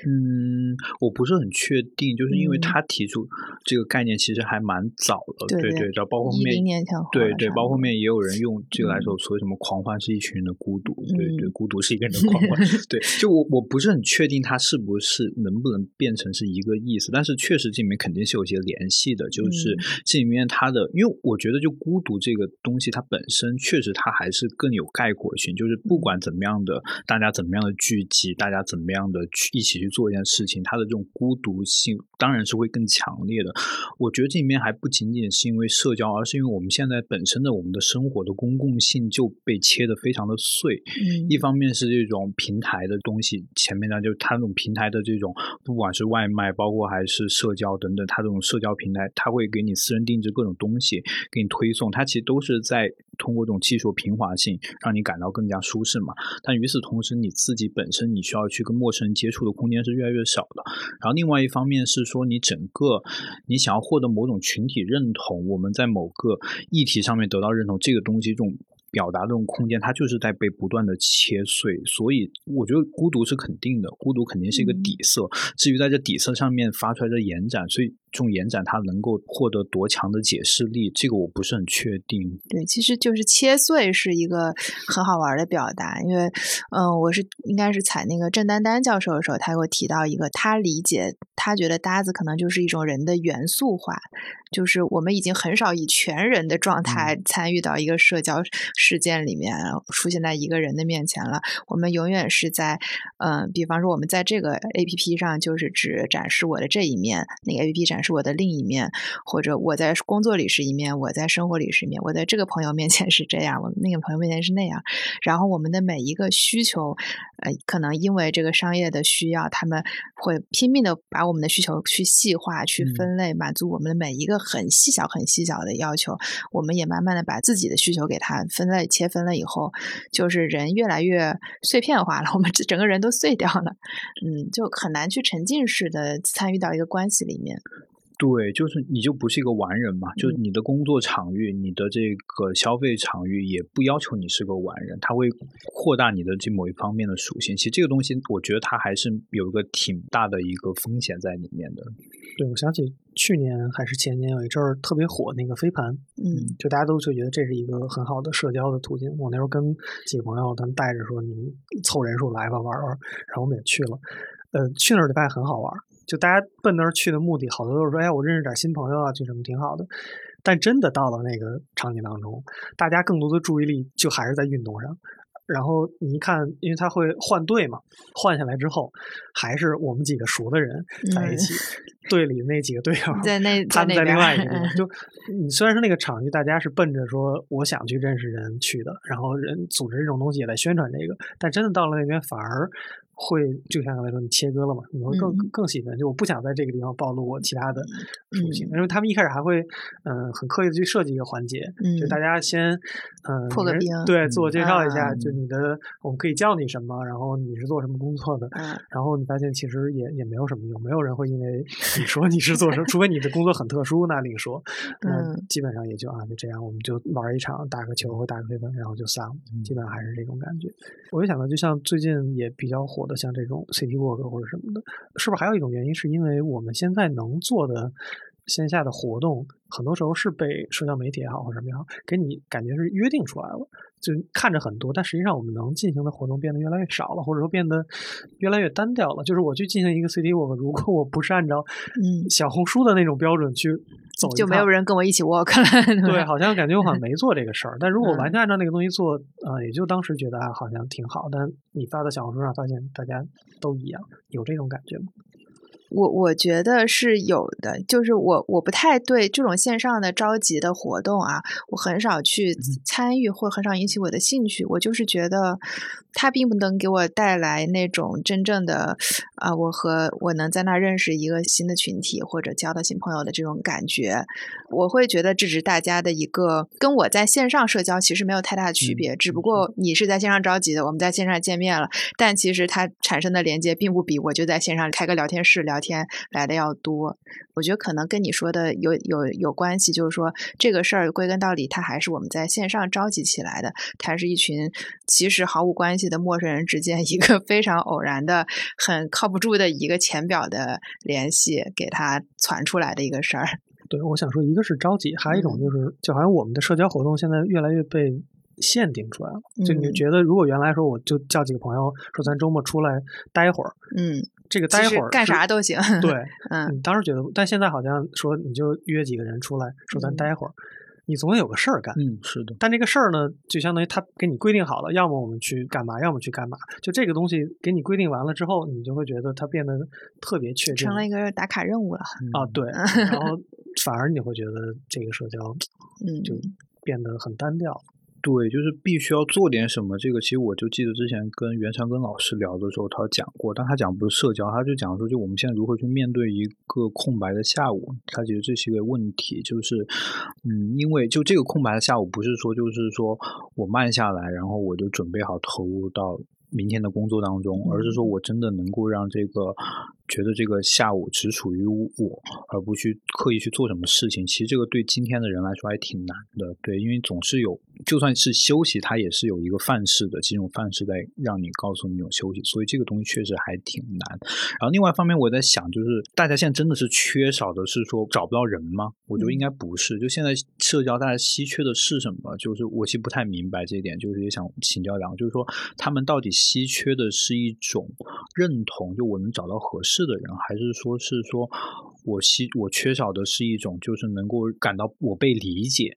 嗯，我不是很确定，就是因为嗯他提出这个概念其实还蛮早的，对对对对，包括后面年前后对对，包括后面也有人用这个来嗯说，所谓什么狂欢是一群人的孤独，对对，嗯孤独是一个人的狂欢，对，就我我不是很确定它是不是能不能变成是一个意思，但是确实这里面肯定是有些联系的，就是嗯这里面它的，因为我觉得就孤独这个东西，它本身确实它还是更有概括性，就是不管怎么样的，大家怎么样的聚集，大家怎么样的去一起去做一件事情，它的这种孤独性当然是会更强烈的。我觉得这里面还不仅仅是因为社交，而是因为我们现在本身的我们的生活的公共性就被切得非常的碎。嗯一方面是这种平台的东西，前面呢就它那种平台的这种，不管是外卖，包括还是社交等等，它这种社交平台，它会给你私人定制各种东西，给你推送，它其实都是在通过这种技术平滑性，让你感到更加舒适嘛。但与此同时，你自己本身你需要去跟陌生人接触的空间是越来越少的。然后另外一方面是说，你整个你想要获得某种群体认同，我们在某个议题上面得到认同，这个东西这种。表达这种空间，它就是在被不断的切碎，所以我觉得孤独是肯定的，孤独肯定是一个底色。至于在这底色上面发出来的延展，所以这种延展它能够获得多强的解释力，这个我不是很确定。对，其实就是切碎是一个很好玩的表达，因为，嗯，我是应该是采那个郑丹丹教授的时候，他给我提到一个，他理解，他觉得搭子可能就是一种人的元素化，就是我们已经很少以全人的状态参与到一个社交事件里面，出现在一个人的面前了。我们永远是在，嗯、比方说我们在这个 A P P 上，就是只展示我的这一面，那个 A P P 展展示我的另一面，或者我在工作里是一面，我在生活里是一面，我在这个朋友面前是这样，我那个朋友面前是那样。然后我们的每一个需求，呃，可能因为这个商业的需要，他们会拼命的把我们的需求去细化、去分类，满足我们的每一个很细小、很细小的要求。我们也慢慢的把自己的需求给它分类、切分了以后，就是人越来越碎片化了，我们整个人都碎掉了，嗯，就很难去沉浸式的参与到一个关系里面。对，就是你就不是一个完人嘛，就是你的工作场域、你的这个消费场域也不要求你是个完人，它会扩大你的这某一方面的属性。其实这个东西，我觉得它还是有一个挺大的一个风险在里面的。对，我想起去年还是前年有一阵儿特别火那个飞盘，嗯，就大家都就觉得这是一个很好的社交的途径。我那时候跟几个朋友，他们带着说你凑人数来吧，玩玩，然后我们也去了。呃，去那儿就发现很好玩。就大家奔那儿去的目的，好多都是说，哎，我认识点新朋友啊，就什么挺好的。但真的到了那个场景当中，大家更多的注意力就还是在运动上。然后你一看，因为他会换队嘛，换下来之后，还是我们几个熟的人在一起，队里那几个队友 在那他们在另外一个地方。就你虽然是那个场域，大家是奔着说我想去认识人去的，然后人组织这种东西也在宣传这个，但真的到了那边反而。会就像刚才说，你切割了嘛？你会更更喜欢。就我不想在这个地方暴露我其他的属性，因为他们一开始还会嗯很刻意的去设计一个环节，就大家先嗯破个冰，对自我介绍一下，就你的我们可以叫你什么，然后你是做什么工作的，然后你发现其实也也没有什么用，没有人会因为你说你是做什么，除非你的工作很特殊，那另说。嗯基本上也就啊就这样，我们就玩一场，打个球或打个飞盘，然后就散了。基本上还是这种感觉。我就想到，就像最近也比较火的。像这种 City Walk 或者什么的，是不是还有一种原因，是因为我们现在能做的线下的活动，很多时候是被社交媒体也好或者什么也好，给你感觉是约定出来了，就看着很多，但实际上我们能进行的活动变得越来越少了，或者说变得越来越单调了。就是我去进行一个 City Walk，如果我不是按照嗯小红书的那种标准去走。就没有人跟我一起 walk 了。对，好像感觉我好像没做这个事儿。但如果完全按照那个东西做，啊，也就当时觉得啊，好像挺好。但你发到小红书上，发现大家都一样，有这种感觉吗？我我觉得是有的，就是我我不太对这种线上的召集的活动啊，我很少去参与，或很少引起我的兴趣。我就是觉得它并不能给我带来那种真正的啊，我和我能在那认识一个新的群体或者交到新朋友的这种感觉。我会觉得这只是大家的一个跟我在线上社交其实没有太大的区别，只不过你是在线上召集的，我们在线上见面了，但其实它产生的连接并不比我就在线上开个聊天室聊。天来的要多，我觉得可能跟你说的有有有关系，就是说这个事儿归根到底，它还是我们在线上召集起来的，它是一群其实毫无关系的陌生人之间一个非常偶然的、很靠不住的一个浅表的联系，给他传出来的一个事儿。对，我想说，一个是着急，还有一种就是，就好像我们的社交活动现在越来越被限定出来了。就你觉得，如果原来说我就叫几个朋友说咱周末出来待会儿，嗯。这个待会儿干啥都行。对，嗯，当时觉得，但现在好像说你就约几个人出来，说咱待会儿，你总得有个事儿干。嗯，是的。但这个事儿呢，就相当于他给你规定好了，要么我们去干嘛，要么去干嘛。就这个东西给你规定完了之后，你就会觉得它变得特别确定，成了一个打卡任务了。啊，对。然后反而你会觉得这个社交，嗯，就变得很单调。对，就是必须要做点什么。这个其实我就记得之前跟袁长根老师聊的时候，他讲过，但他讲不是社交，他就讲说，就我们现在如何去面对一个空白的下午。他觉得这是一个问题，就是，嗯，因为就这个空白的下午，不是说就是说我慢下来，然后我就准备好投入到明天的工作当中，而是说我真的能够让这个。觉得这个下午只属于我，而不去刻意去做什么事情。其实这个对今天的人来说还挺难的，对，因为总是有，就算是休息，它也是有一个范式的，几种范式在让你告诉你有休息，所以这个东西确实还挺难。然后另外一方面，我在想，就是大家现在真的是缺少的是说找不到人吗？我觉得应该不是，就现在社交大家稀缺的是什么？就是我其实不太明白这一点，就是也想请教两，就是说他们到底稀缺的是一种认同，就我能找到合适。的人，还是说是说我希我缺少的是一种，就是能够感到我被理解。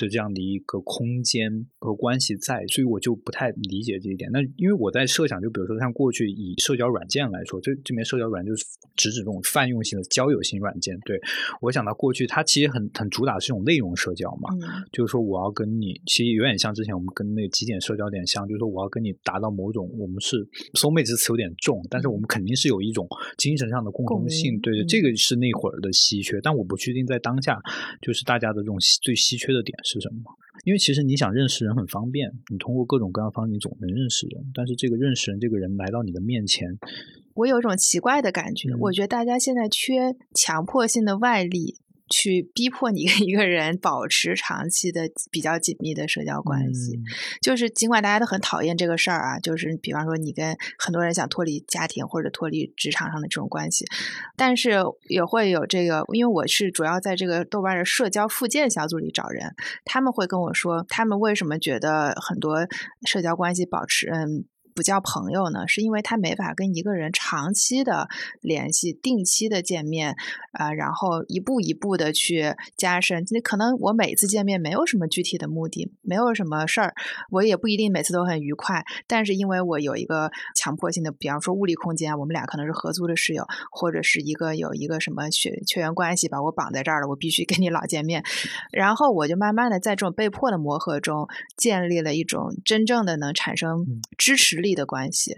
的这样的一个空间和关系在，所以我就不太理解这一点。那因为我在设想，就比如说像过去以社交软件来说，这这边社交软件就是直指这种泛用性的交友型软件。对我想到过去它其实很很主打是一种内容社交嘛，嗯就是说我要跟你，其实有点像之前我们跟那个极简社交有点像，就是说我要跟你达到某种，我们是 soul mate 这词有点重，但是我们肯定是有一种精神上的共同性，对对，嗯这个是那会儿的稀缺，但我不确定在当下，就是大家的这种稀最稀缺的点是什么。因为其实你想认识人很方便，你通过各种各样的方式你总能认识人，但是这个认识人这个人来到你的面前，我有一种奇怪的感觉，嗯我觉得大家现在缺强迫性的外力。去逼迫你跟一个人保持长期的比较紧密的社交关系，嗯就是尽管大家都很讨厌这个事儿啊，就是比方说你跟很多人想脱离家庭或者脱离职场上的这种关系，但是也会有这个，因为我是主要在这个豆瓣的社交附件小组里找人，他们会跟我说，他们为什么觉得很多社交关系保持嗯。不叫朋友呢，是因为他没法跟一个人长期的联系、定期的见面，啊、然后一步一步的去加深。那可能我每次见面没有什么具体的目的，没有什么事儿，我也不一定每次都很愉快。但是因为我有一个强迫性的，比方说物理空间，我们俩可能是合租的室友，或者是一个有一个什么血血缘关系把我绑在这儿了，我必须跟你老见面。然后我就慢慢的在这种被迫的磨合中，建立了一种真正的能产生支持力的关系。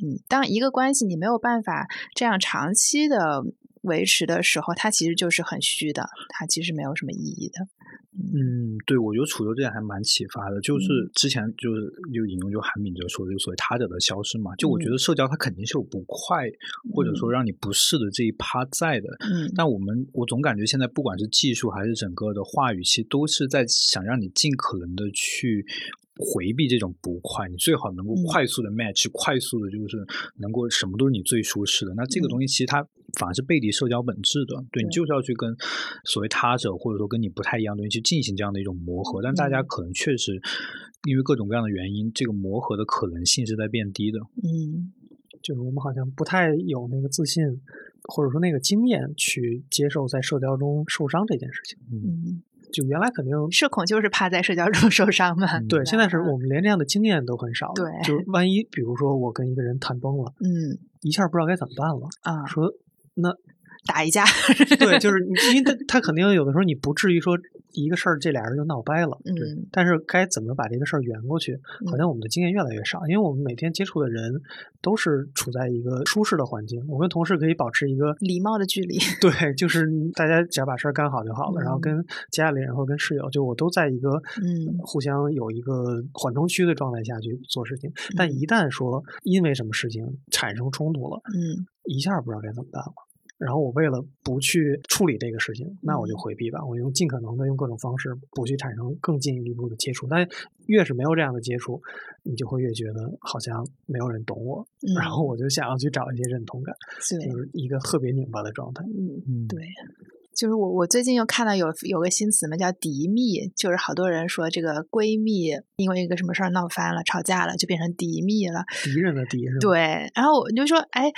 嗯，当一个关系你没有办法这样长期的维持的时候，它其实就是很虚的，它其实没有什么意义的。嗯，对，我觉得楚州这点还蛮启发的。就是嗯之前就是就引用就韩炳哲说的，就所谓他者的消失嘛。就我觉嗯得社交它肯定是有不快，或者说嗯让你不适的这一趴在的。嗯但我们我总感觉现在不管是技术还是整个的话语，其实都是在想让你尽可能的去。回避这种不快，你最好能够嗯快速的 match，、快速的就是能够什么都是你最舒适的。那这个嗯东西其实它反而是背离社交本质的，对你就是要去跟所谓他者或者说跟你不太一样的东西去进行这样的一种磨合。但大家嗯可能确实因为各种各样的原因，这个磨合的可能性是在变低的。嗯就是我们好像不太有那个自信，或者说那个经验去接受在社交中受伤这件事情。嗯，就原来肯定社恐就是怕在社交中 受伤嘛。嗯对，现在是啊我们连这样的经验都很少。对就是万一比如说我跟一个人谈崩了，嗯一下不知道该怎么办了，啊，说那打一架。对，就是你因为他他肯定有的时候你不至于说一个事儿这俩人就闹掰了，对嗯。但是该怎么把这个事儿圆过去，好像我们的经验越来越少，因为我们每天接触的人都是处在一个舒适的环境，我跟同事可以保持一个礼貌的距离。对，就是大家只要把事儿干好就好了，然后嗯。跟家里人或跟室友，就我都在一个嗯。互相有一个缓冲区的状态下去做事情，但嗯。一旦说因为什么事情产生冲突了，嗯。一下不知道该怎么办了。然后我为了不去处理这个事情，那我就嗯回避吧。我用尽可能的用各种方式不去产生更进一步的接触。但越是没有这样的接触，你就会越觉得好像没有人懂我，嗯，然后我就想要去找一些认同感，就是一个特别拧巴的状态。嗯。嗯，对，就是我我最近又看到有有个新词嘛，叫敌蜜，就是好多人说这个闺蜜因为一个什么事儿闹翻了、吵架了，就变成敌蜜了。敌人的敌是吧？对，然后我就说，哎，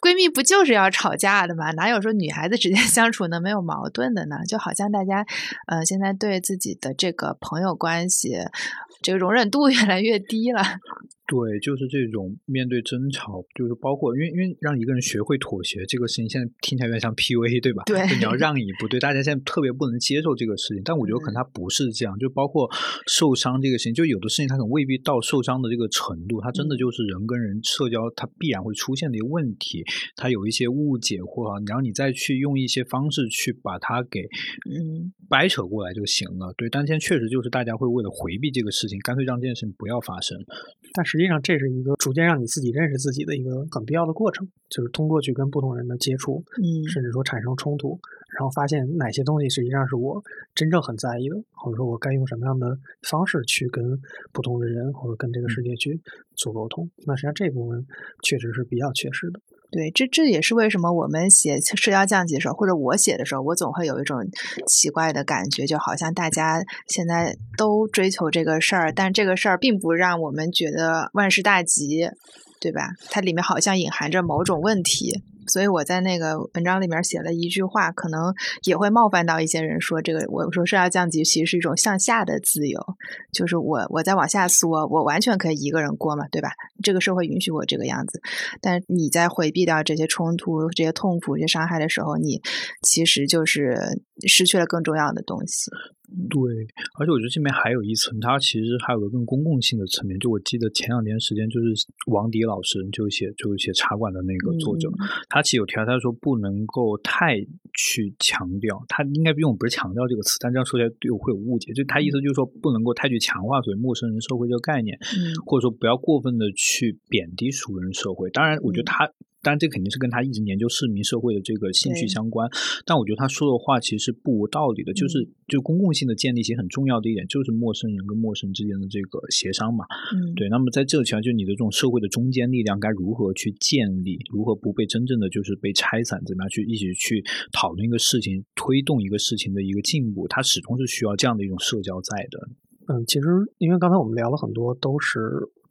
闺蜜不就是要吵架的吗？哪有说女孩子之间 相处呢没有矛盾的呢？就好像大家，呃，现在对自己的这个朋友关系，这个容忍度越来越低了。对，就是这种面对争吵，就是包括因为因为让一个人学会妥协这个事情，现在听起来有点像 PUA，对吧？对就你要让一步，对，大家现在特别不能接受这个事情，但我觉得可能他不是这样，就包括受伤这个事情，就有的事情他可能未必到受伤的这个程度，他真的就是人跟人社交他必然会出现的一个问题，他有一些误解或然后你再去用一些方式去把它给嗯掰扯过来就行了。对，但现在确实就是大家会为了回避这个事情，干脆让这件事情不要发生。但实际上这是一个逐渐让你自己认识自己的一个很必要的过程，就是通过去跟不同人的接触，嗯甚至说产生冲突，然后发现哪些东西实际上是我真正很在意的，或者说我该用什么样的方式去跟不同的人或者跟这个世界去做沟通。那实际上这部分确实是比较缺失的。对，这这也是为什么我们写社交降级的时候，或者我写的时候，我总会有一种奇怪的感觉，就好像大家现在都追求这个事儿，但这个事儿并不让我们觉得万事大吉，对吧？它里面好像隐含着某种问题。所以我在那个文章里面写了一句话，可能也会冒犯到一些人，说这个我说社交降级其实是一种向下的自由，就是我我在往下缩，我完全可以一个人过嘛，对吧？这个社会允许我这个样子，但你在回避掉这些冲突、这些痛苦、这些伤害的时候，你其实就是失去了更重要的东西。对，而且我觉得这边还有一层，它其实还有个更公共性的层面。就我记得前两年时间，就是王迪老师就写就写茶馆的那个作者，他其实有提到，他说不能够太去强调，他应该用不是强调这个词，但这样说起来对我会有误解。就他意思就是说，不能够太去强化所谓陌生人社会这个概念，或者说不要过分的去贬低熟人社会。当然，我觉得他。当然，这肯定是跟他一直研究市民社会的这个兴趣相关。但我觉得他说的话其实是不无道理的，就是就公共性的建立，其实很重要的一点就是陌生人跟陌生之间的这个协商嘛。嗯，对。那么在这个情况，就你的这种社会的中间力量该如何去建立，如何不被真正的就是被拆散，怎么样去一起去讨论一个事情，推动一个事情的一个进步，它始终是需要这样的一种社交在的。嗯，其实因为刚才我们聊了很多，都是。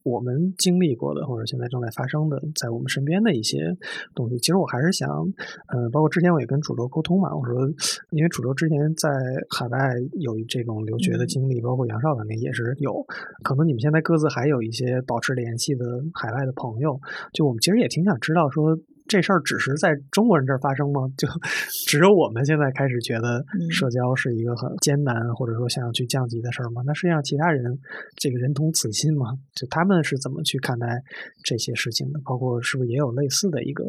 我们经历过的，或者现在正在发生的，在我们身边的一些东西，其实我还是想，呃，包括之前我也跟主流沟通嘛，我说，因为主流之前在海外有这种留学的经历，包括杨少肯定也是有，可能你们现在各自还有一些保持联系的海外的朋友，就我们其实也挺想知道说。这事儿只是在中国人这儿发生吗？就 只有我们现在开始觉得社交是一个很艰难，或者说想要去降级的事儿吗？那实际上其他人这个人同此心吗？就他们是怎么去看待这些事情的？包括是不是也有类似的一个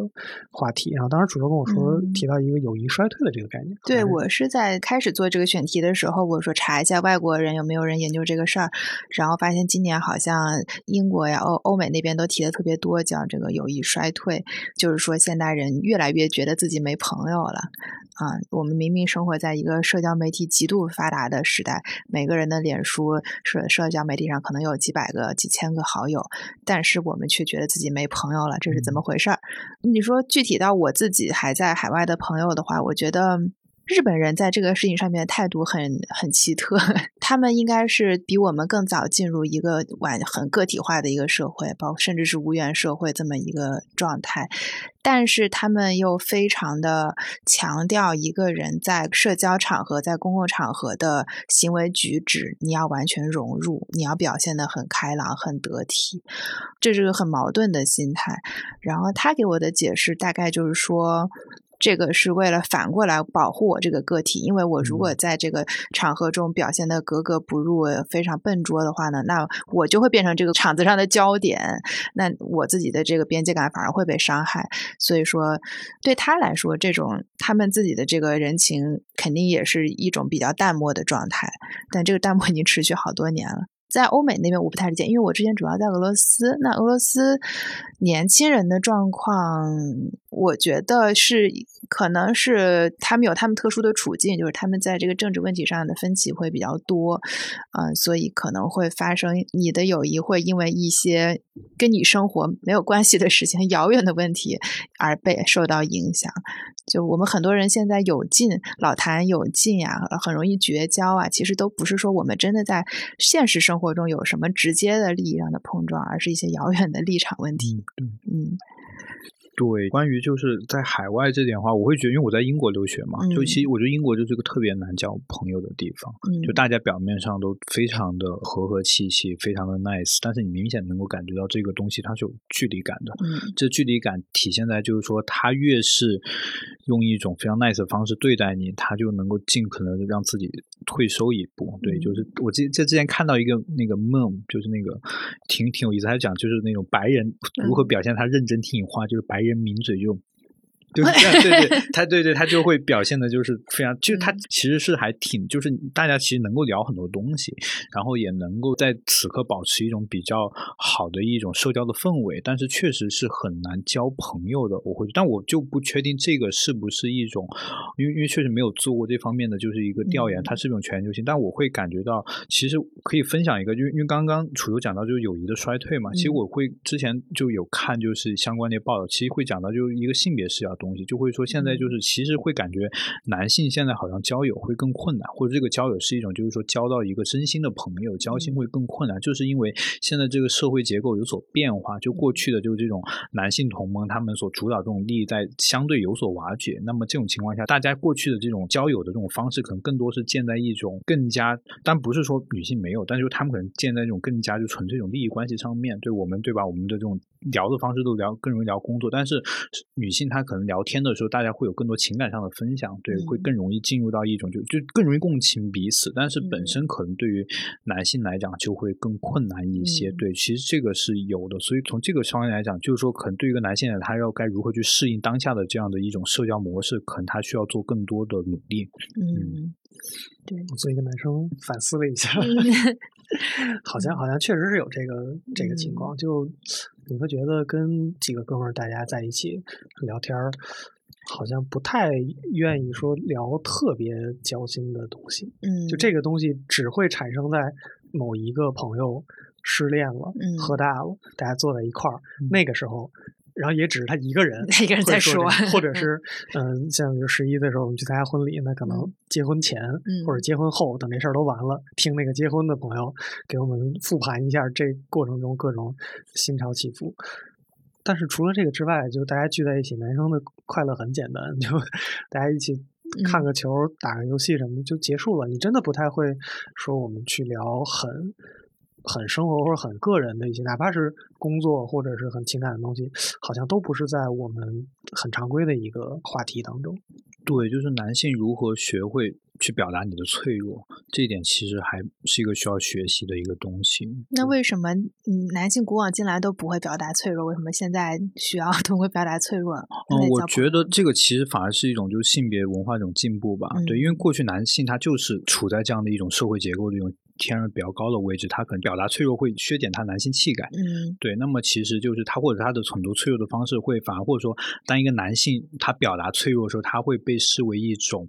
话题？然后当时主播跟我说提到一个友谊衰退的这个概念。对我是在开始做这个选题的时候，我说查一下外国人有没有人研究这个事儿，然后发现今年好像英国呀、欧欧美那边都提的特别多，叫这个友谊衰退，就是说。说现代人越来越觉得自己没朋友了啊！我们明明生活在一个社交媒体极度发达的时代，每个人的脸书社社交媒体上可能有几百个、几千个好友，但是我们却觉得自己没朋友了，这是怎么回事儿？你说具体到我自己还在海外的朋友的话，我觉得。日本人在这个事情上面的态度很很奇特，他们应该是比我们更早进入一个完很个体化的一个社会，包括甚至是无缘社会这么一个状态，但是他们又非常的强调一个人在社交场合、在公共场合的行为举止，你要完全融入，你要表现的很开朗、很得体，这是个很矛盾的心态。然后他给我的解释大概就是说。这个是为了反过来保护我这个个体，因为我如果在这个场合中表现的格格不入、非常笨拙的话呢，那我就会变成这个场子上的焦点，那我自己的这个边界感反而会被伤害。所以说，对他来说，这种他们自己的这个人情肯定也是一种比较淡漠的状态，但这个淡漠已经持续好多年了。在欧美那边我不太理解，因为我之前主要在俄罗斯。那俄罗斯年轻人的状况，我觉得是可能是他们有他们特殊的处境，就是他们在这个政治问题上的分歧会比较多，嗯，所以可能会发生你的友谊会因为一些跟你生活没有关系的事情、遥远的问题而被受到影响。就我们很多人现在有劲，老谈有劲呀，很容易绝交啊，其实都不是说我们真的在现实生活中有什么直接的利益上的碰撞，而是一些遥远的立场问题。嗯。对，关于就是在海外这点的话，我会觉得，因为我在英国留学嘛，就其实我觉得英国就是个特别难交朋友的地方。就大家表面上都非常的和和气气，非常的 nice，但是你明显能够感觉到这个东西它是有距离感的。嗯，这距离感体现在就是说，他越是用一种非常 nice 的方式对待你，他就能够尽可能的让自己退收一步。对，就是我记在之前看到一个那个 mom，就是那个挺挺有意思，他讲就是那种白人如何表现他认真听你话，就是白人。人抿嘴用。对 对对，他对对他就会表现的，就是非常，就是他其实是还挺，就是大家其实能够聊很多东西，然后也能够在此刻保持一种比较好的一种社交的氛围，但是确实是很难交朋友的。我会，但我就不确定这个是不是一种，因为因为确实没有做过这方面的就是一个调研，它是一种全球性。但我会感觉到，其实可以分享一个，就因为刚刚楚游讲到就是友谊的衰退嘛，其实我会之前就有看就是相关的报道，其实会讲到就是一个性别视角。东西，就会说现在就是其实会感觉男性现在好像交友会更困难，或者这个交友是一种就是说交到一个真心的朋友，交心会更困难，就是因为现在这个社会结构有所变化，就过去的就是这种男性同盟他们所主导这种利益在相对有所瓦解，那么这种情况下，大家过去的这种交友的这种方式可能更多是建在一种更加，但不是说女性没有，但是他们可能建在这种更加就纯粹一种利益关系上面对我们对吧？我们的这种聊的方式都聊更容易聊工作，但是女性她可能聊天的时候，大家会有更多情感上的分享，对，会更容易进入到一种就就更容易共情彼此，但是本身可能对于男性来讲就会更困难一些，对，其实这个是有的，所以从这个方面来讲，就是说可能对于一个男性来，他要该如何去适应当下的这样的一种社交模式，可能他需要做更多的努力。嗯，对，我作为一个男生反思了一下，好像好像确实是有这个这个情况，就你会觉得跟几个哥们儿大家在一起聊天儿，好像不太愿意说聊特别交心的东西，嗯，就这个东西只会产生在某一个朋友失恋了、嗯。喝大了，大家坐在一块儿，那个时候。然后也只是他一个人，一个人在说说，或者 是嗯，像比如十一的时候我们去参加婚礼，那可能结婚前、嗯或者结婚后，等这事儿都完了，听那个结婚的朋友给我们复盘一下这过程中各种心潮起伏。但是除了这个之外，就大家聚在一起，男生的快乐很简单，就大家一起看个球、打个游戏什么就结束了。你真的不太会说我们去聊很很生活或者很个人的一些，哪怕是工作或者是很情感的东西，好像都不是在我们很常规的一个话题当中。对，就是男性如何学会去表达你的脆弱，这一点其实还是一个需要学习的一个东西。那为什么嗯男性古往今来都不会表达脆弱？为什么现在需要 都会表达脆弱？嗯，我觉得这个其实反而是一种就是性别文化一种进步吧。嗯对，因为过去男性他就是处在这样的一种社会结构的一种天然比较高的位置，他可能表达脆弱会削减他男性气概。嗯对，那么其实就是他或者他的很多脆弱的方式会反而或者说，当一个男性他表达脆弱的时候，他会被视为一种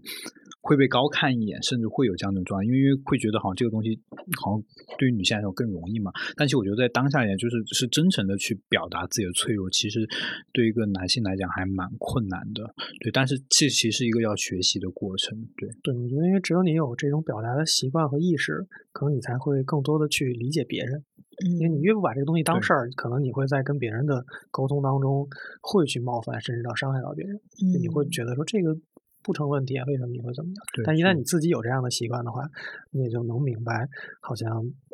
会被高看一眼，甚至会有这样的状态，因为会觉得好像这个东西好像对于女性来说更容易嘛。但其实我觉得在当下一点，就是是真诚的去表达自己的脆弱，其实对一个男性来讲还蛮困难的。对，但是这其实是一个要学习的过程。对，对，我觉得因为只有你有这种表达的习惯和意识，可能你才会更多的去理解别人。因为嗯你越不把这个东西当事儿，可能你会在跟别人的沟通当中会去冒犯，甚至到伤害到别人。嗯你会嗯觉得说这个不成问题啊，为什么你会怎么样？对但一旦你自己有这样的习惯的话，你也就能明白，好像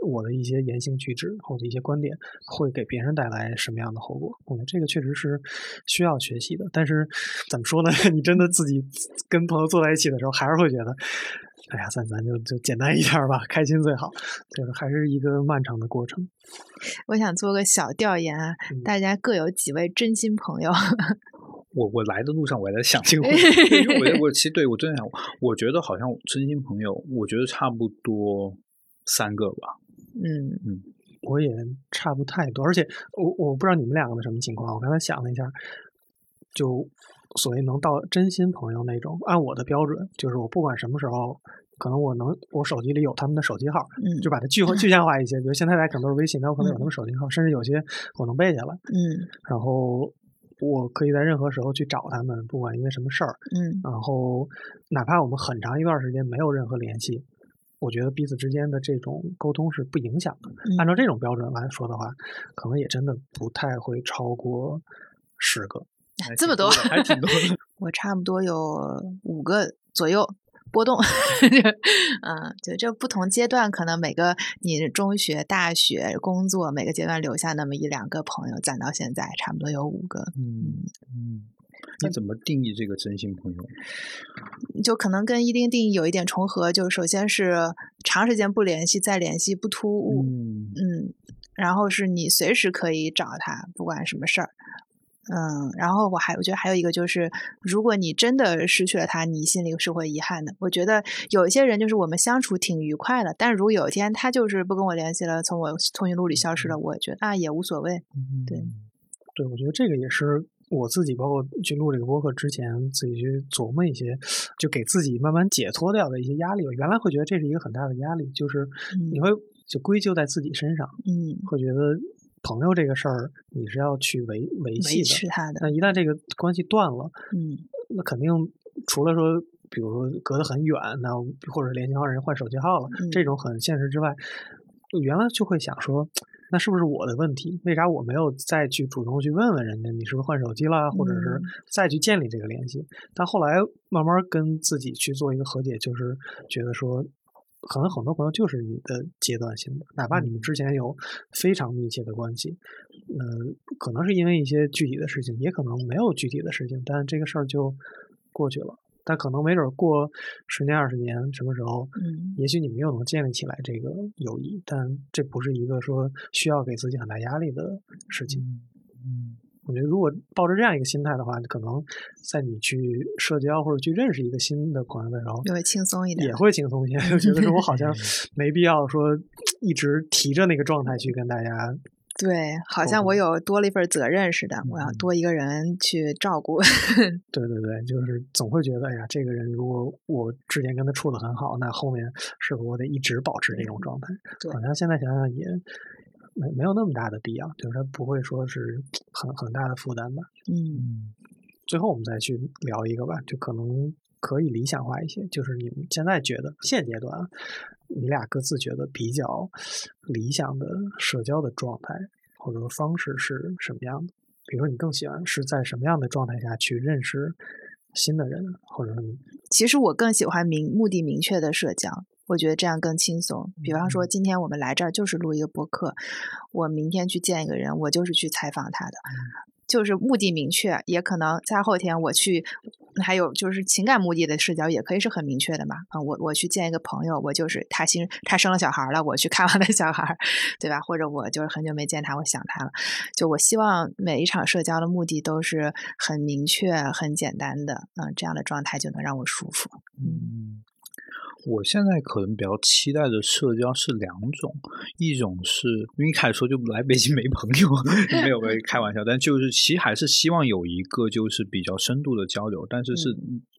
我的一些言行举止或者一些观点会给别人带来什么样的后果。我觉得这个确实是需要学习的。但是怎么说呢？你真的自己跟朋友坐在一起的时候，还是会觉得。哎呀，咱咱就就简单一点儿吧，开心最好。这个还是一个漫长的过程。我想做个小调研啊，嗯大家各有几位真心朋友？我我来的路上我还在想这个问题，因为我我其实对我真的想，我觉得好像真心朋友，我觉得差不多三个吧。嗯嗯我也差不太多，而且我我不知道你们两个的什么情况。我刚才想了一下，就所谓能到真心朋友那种，按我的标准，就是我不管什么时候，可能我能我手机里有他们的手机号，嗯就把它具化 具象化一些。比如现在大家可能都是微信，但我可能有他们手机号，甚至有些我能背下来，嗯然后我可以在任何时候去找他们，不管因为什么事儿。嗯然后哪怕我们很长一段时间没有任何联系，我觉得彼此之间的这种沟通是不影响的。按照这种标准来说的话，可能也真的不太会超过十个。这么多还挺多的。我差不多有五个左右波动，嗯，就这不同阶段，可能每个你中学、大学、工作每个阶段留下那么一两个朋友，攒到现在差不多有五个，嗯嗯，那怎么定义这个真心朋友？就可能跟一定定义有一点重合，就首先是长时间不联系，再联系不突兀，嗯嗯，然后是你随时可以找他，不管什么事儿。嗯，然后我还我觉得还有一个就是，如果你真的失去了他，你心里是会遗憾的。我觉得有一些人就是我们相处挺愉快的，但是如果有一天他就是不跟我联系了，从我通讯录里消失了，我觉得啊也无所谓。对对，我觉得这个也是我自己，包括去录这个播客之前，自己去琢磨一些，就给自己慢慢解脱掉的一些压力。我原来会觉得这是一个很大的压力，就是你嗯会就归咎在自己身上，嗯会觉得朋友这个事儿，你是要去维维系的。他的那，一旦这个关系断了，嗯那肯定除了说，比如说隔得很远，那或者联系方人换手机号了，嗯这种很现实之外，原来就会想说，那是不是我的问题？为啥我没有再去主动去问问人家你是不是换手机了，或者是嗯再去建立这个联系？但后来慢慢跟自己去做一个和解，就是觉得说。可能很多朋友就是你的阶段性的，哪怕你们之前有非常密切的关系，呃，可能是因为一些具体的事情，也可能没有具体的事情，但这个事儿就过去了。但可能没准儿过十年、二十年，什么时候，嗯也许你们又能建立起来这个友谊，但这不是一个说需要给自己很大压力的事情。嗯我觉得，如果抱着这样一个心态的话，可能在你去社交或者去认识一个新的朋友的时候，就会轻松一点也。会轻松一些，就觉得说我好像没必要说一直提着那个状态去跟大家。对，好像我有多了一份责任似的，我要嗯多一个人去照顾。对对对，就是总会觉得，哎呀，这个人如果我之前跟他处的很好，那后面是不是我得一直保持这种状态？对好像现在想想也没没有那么大的必要，就是他不会说是很很大的负担吧。嗯嗯最后我们再去聊一个吧，就可能可以理想化一些，就是你们现在觉得现阶段啊，你俩各自觉得比较理想的社交的状态或者说方式是什么样的？比如说你更喜欢是在什么样的状态下去认识新的人，或者说你其实我更喜欢明目的明确的社交，我觉得这样更轻松。比方说，今天我们来这儿就是录一个播客，我明天去见一个人，我就是去采访他的，就是目的明确。也可能在后天我去，还有就是情感目的的社交也可以是很明确的嘛。啊、我我去见一个朋友，我就是他新他生了小孩了，我去看望他小孩，对吧？或者我就是很久没见他，我想他了。就我希望每一场社交的目的都是很明确、很简单的，嗯，这样的状态就能让我舒服。嗯，我现在可能比较期待的社交是两种，一种是因为一开始说就来北京没朋友，没有没有开玩笑，但就是其实还是希望有一个就是比较深度的交流，但是是、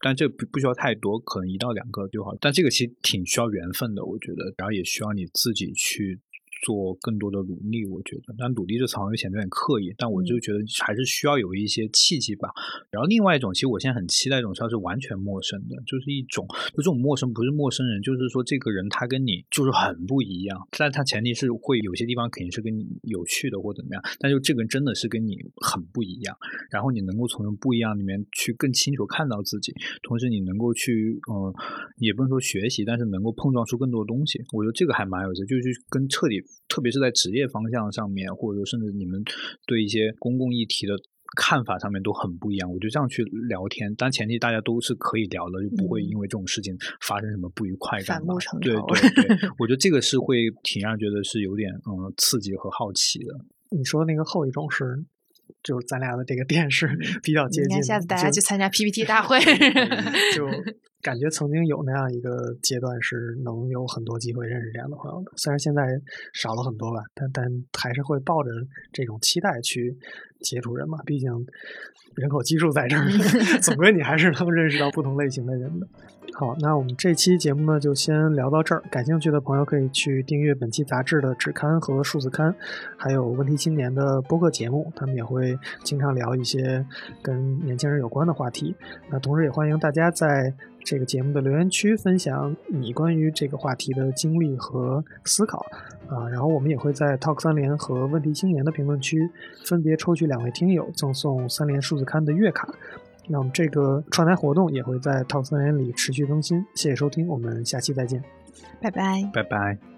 但这不不需要太多，可能一到两个就好。但这个其实挺需要缘分的，我觉得，然后也需要你自己去。做更多的努力，我觉得，但努力这词好像显得有点刻意，但我就觉得还是需要有一些契机吧。然后另外一种，其实我现在很期待一种它是完全陌生的，就是一种就这种陌生不是陌生人，就是说这个人他跟你就是很不一样，但他前提是会有些地方肯定是跟你有趣的或怎么样，但就这个人真的是跟你很不一样，然后你能够从不一样里面去更清楚看到自己，同时你能够去嗯、呃，也不能说学习，但是能够碰撞出更多的东西，我觉得这个还蛮有意思，就是跟彻底。特别是在职业方向上面，或者说甚至你们对一些公共议题的看法上面都很不一样。我觉得这样去聊天，但前提大家都是可以聊的，就不会因为这种事情发生什么不愉快感。反目成对仇。对对，我觉得这个是会挺让人觉得是有点嗯刺激和好奇的。你说那个后一种是，就是咱俩的这个电视比较接近下次大家去参加 PPT 大会。就 感觉曾经有那样一个阶段，是能有很多机会认识这样的朋友的。虽然现在少了很多吧，但但还是会抱着这种期待去接触人嘛。毕竟人口基数在这儿，总归你还是能认识到不同类型的人的。好，那我们这期节目呢就先聊到这儿。感兴趣的朋友可以去订阅本期杂志的纸刊和数字刊，还有问题青年的播客节目，他们也会经常聊一些跟年轻人有关的话题。那同时也欢迎大家在这个节目的留言区分享你关于这个话题的经历和思考啊。然后我们也会在 Talk 三联和问题青年的评论区分别抽取两位听友赠送三联数字刊的月卡。那我们这个串台活动也会在 Talk 三联里持续更新。谢谢收听，我们下期再见。拜拜。拜拜。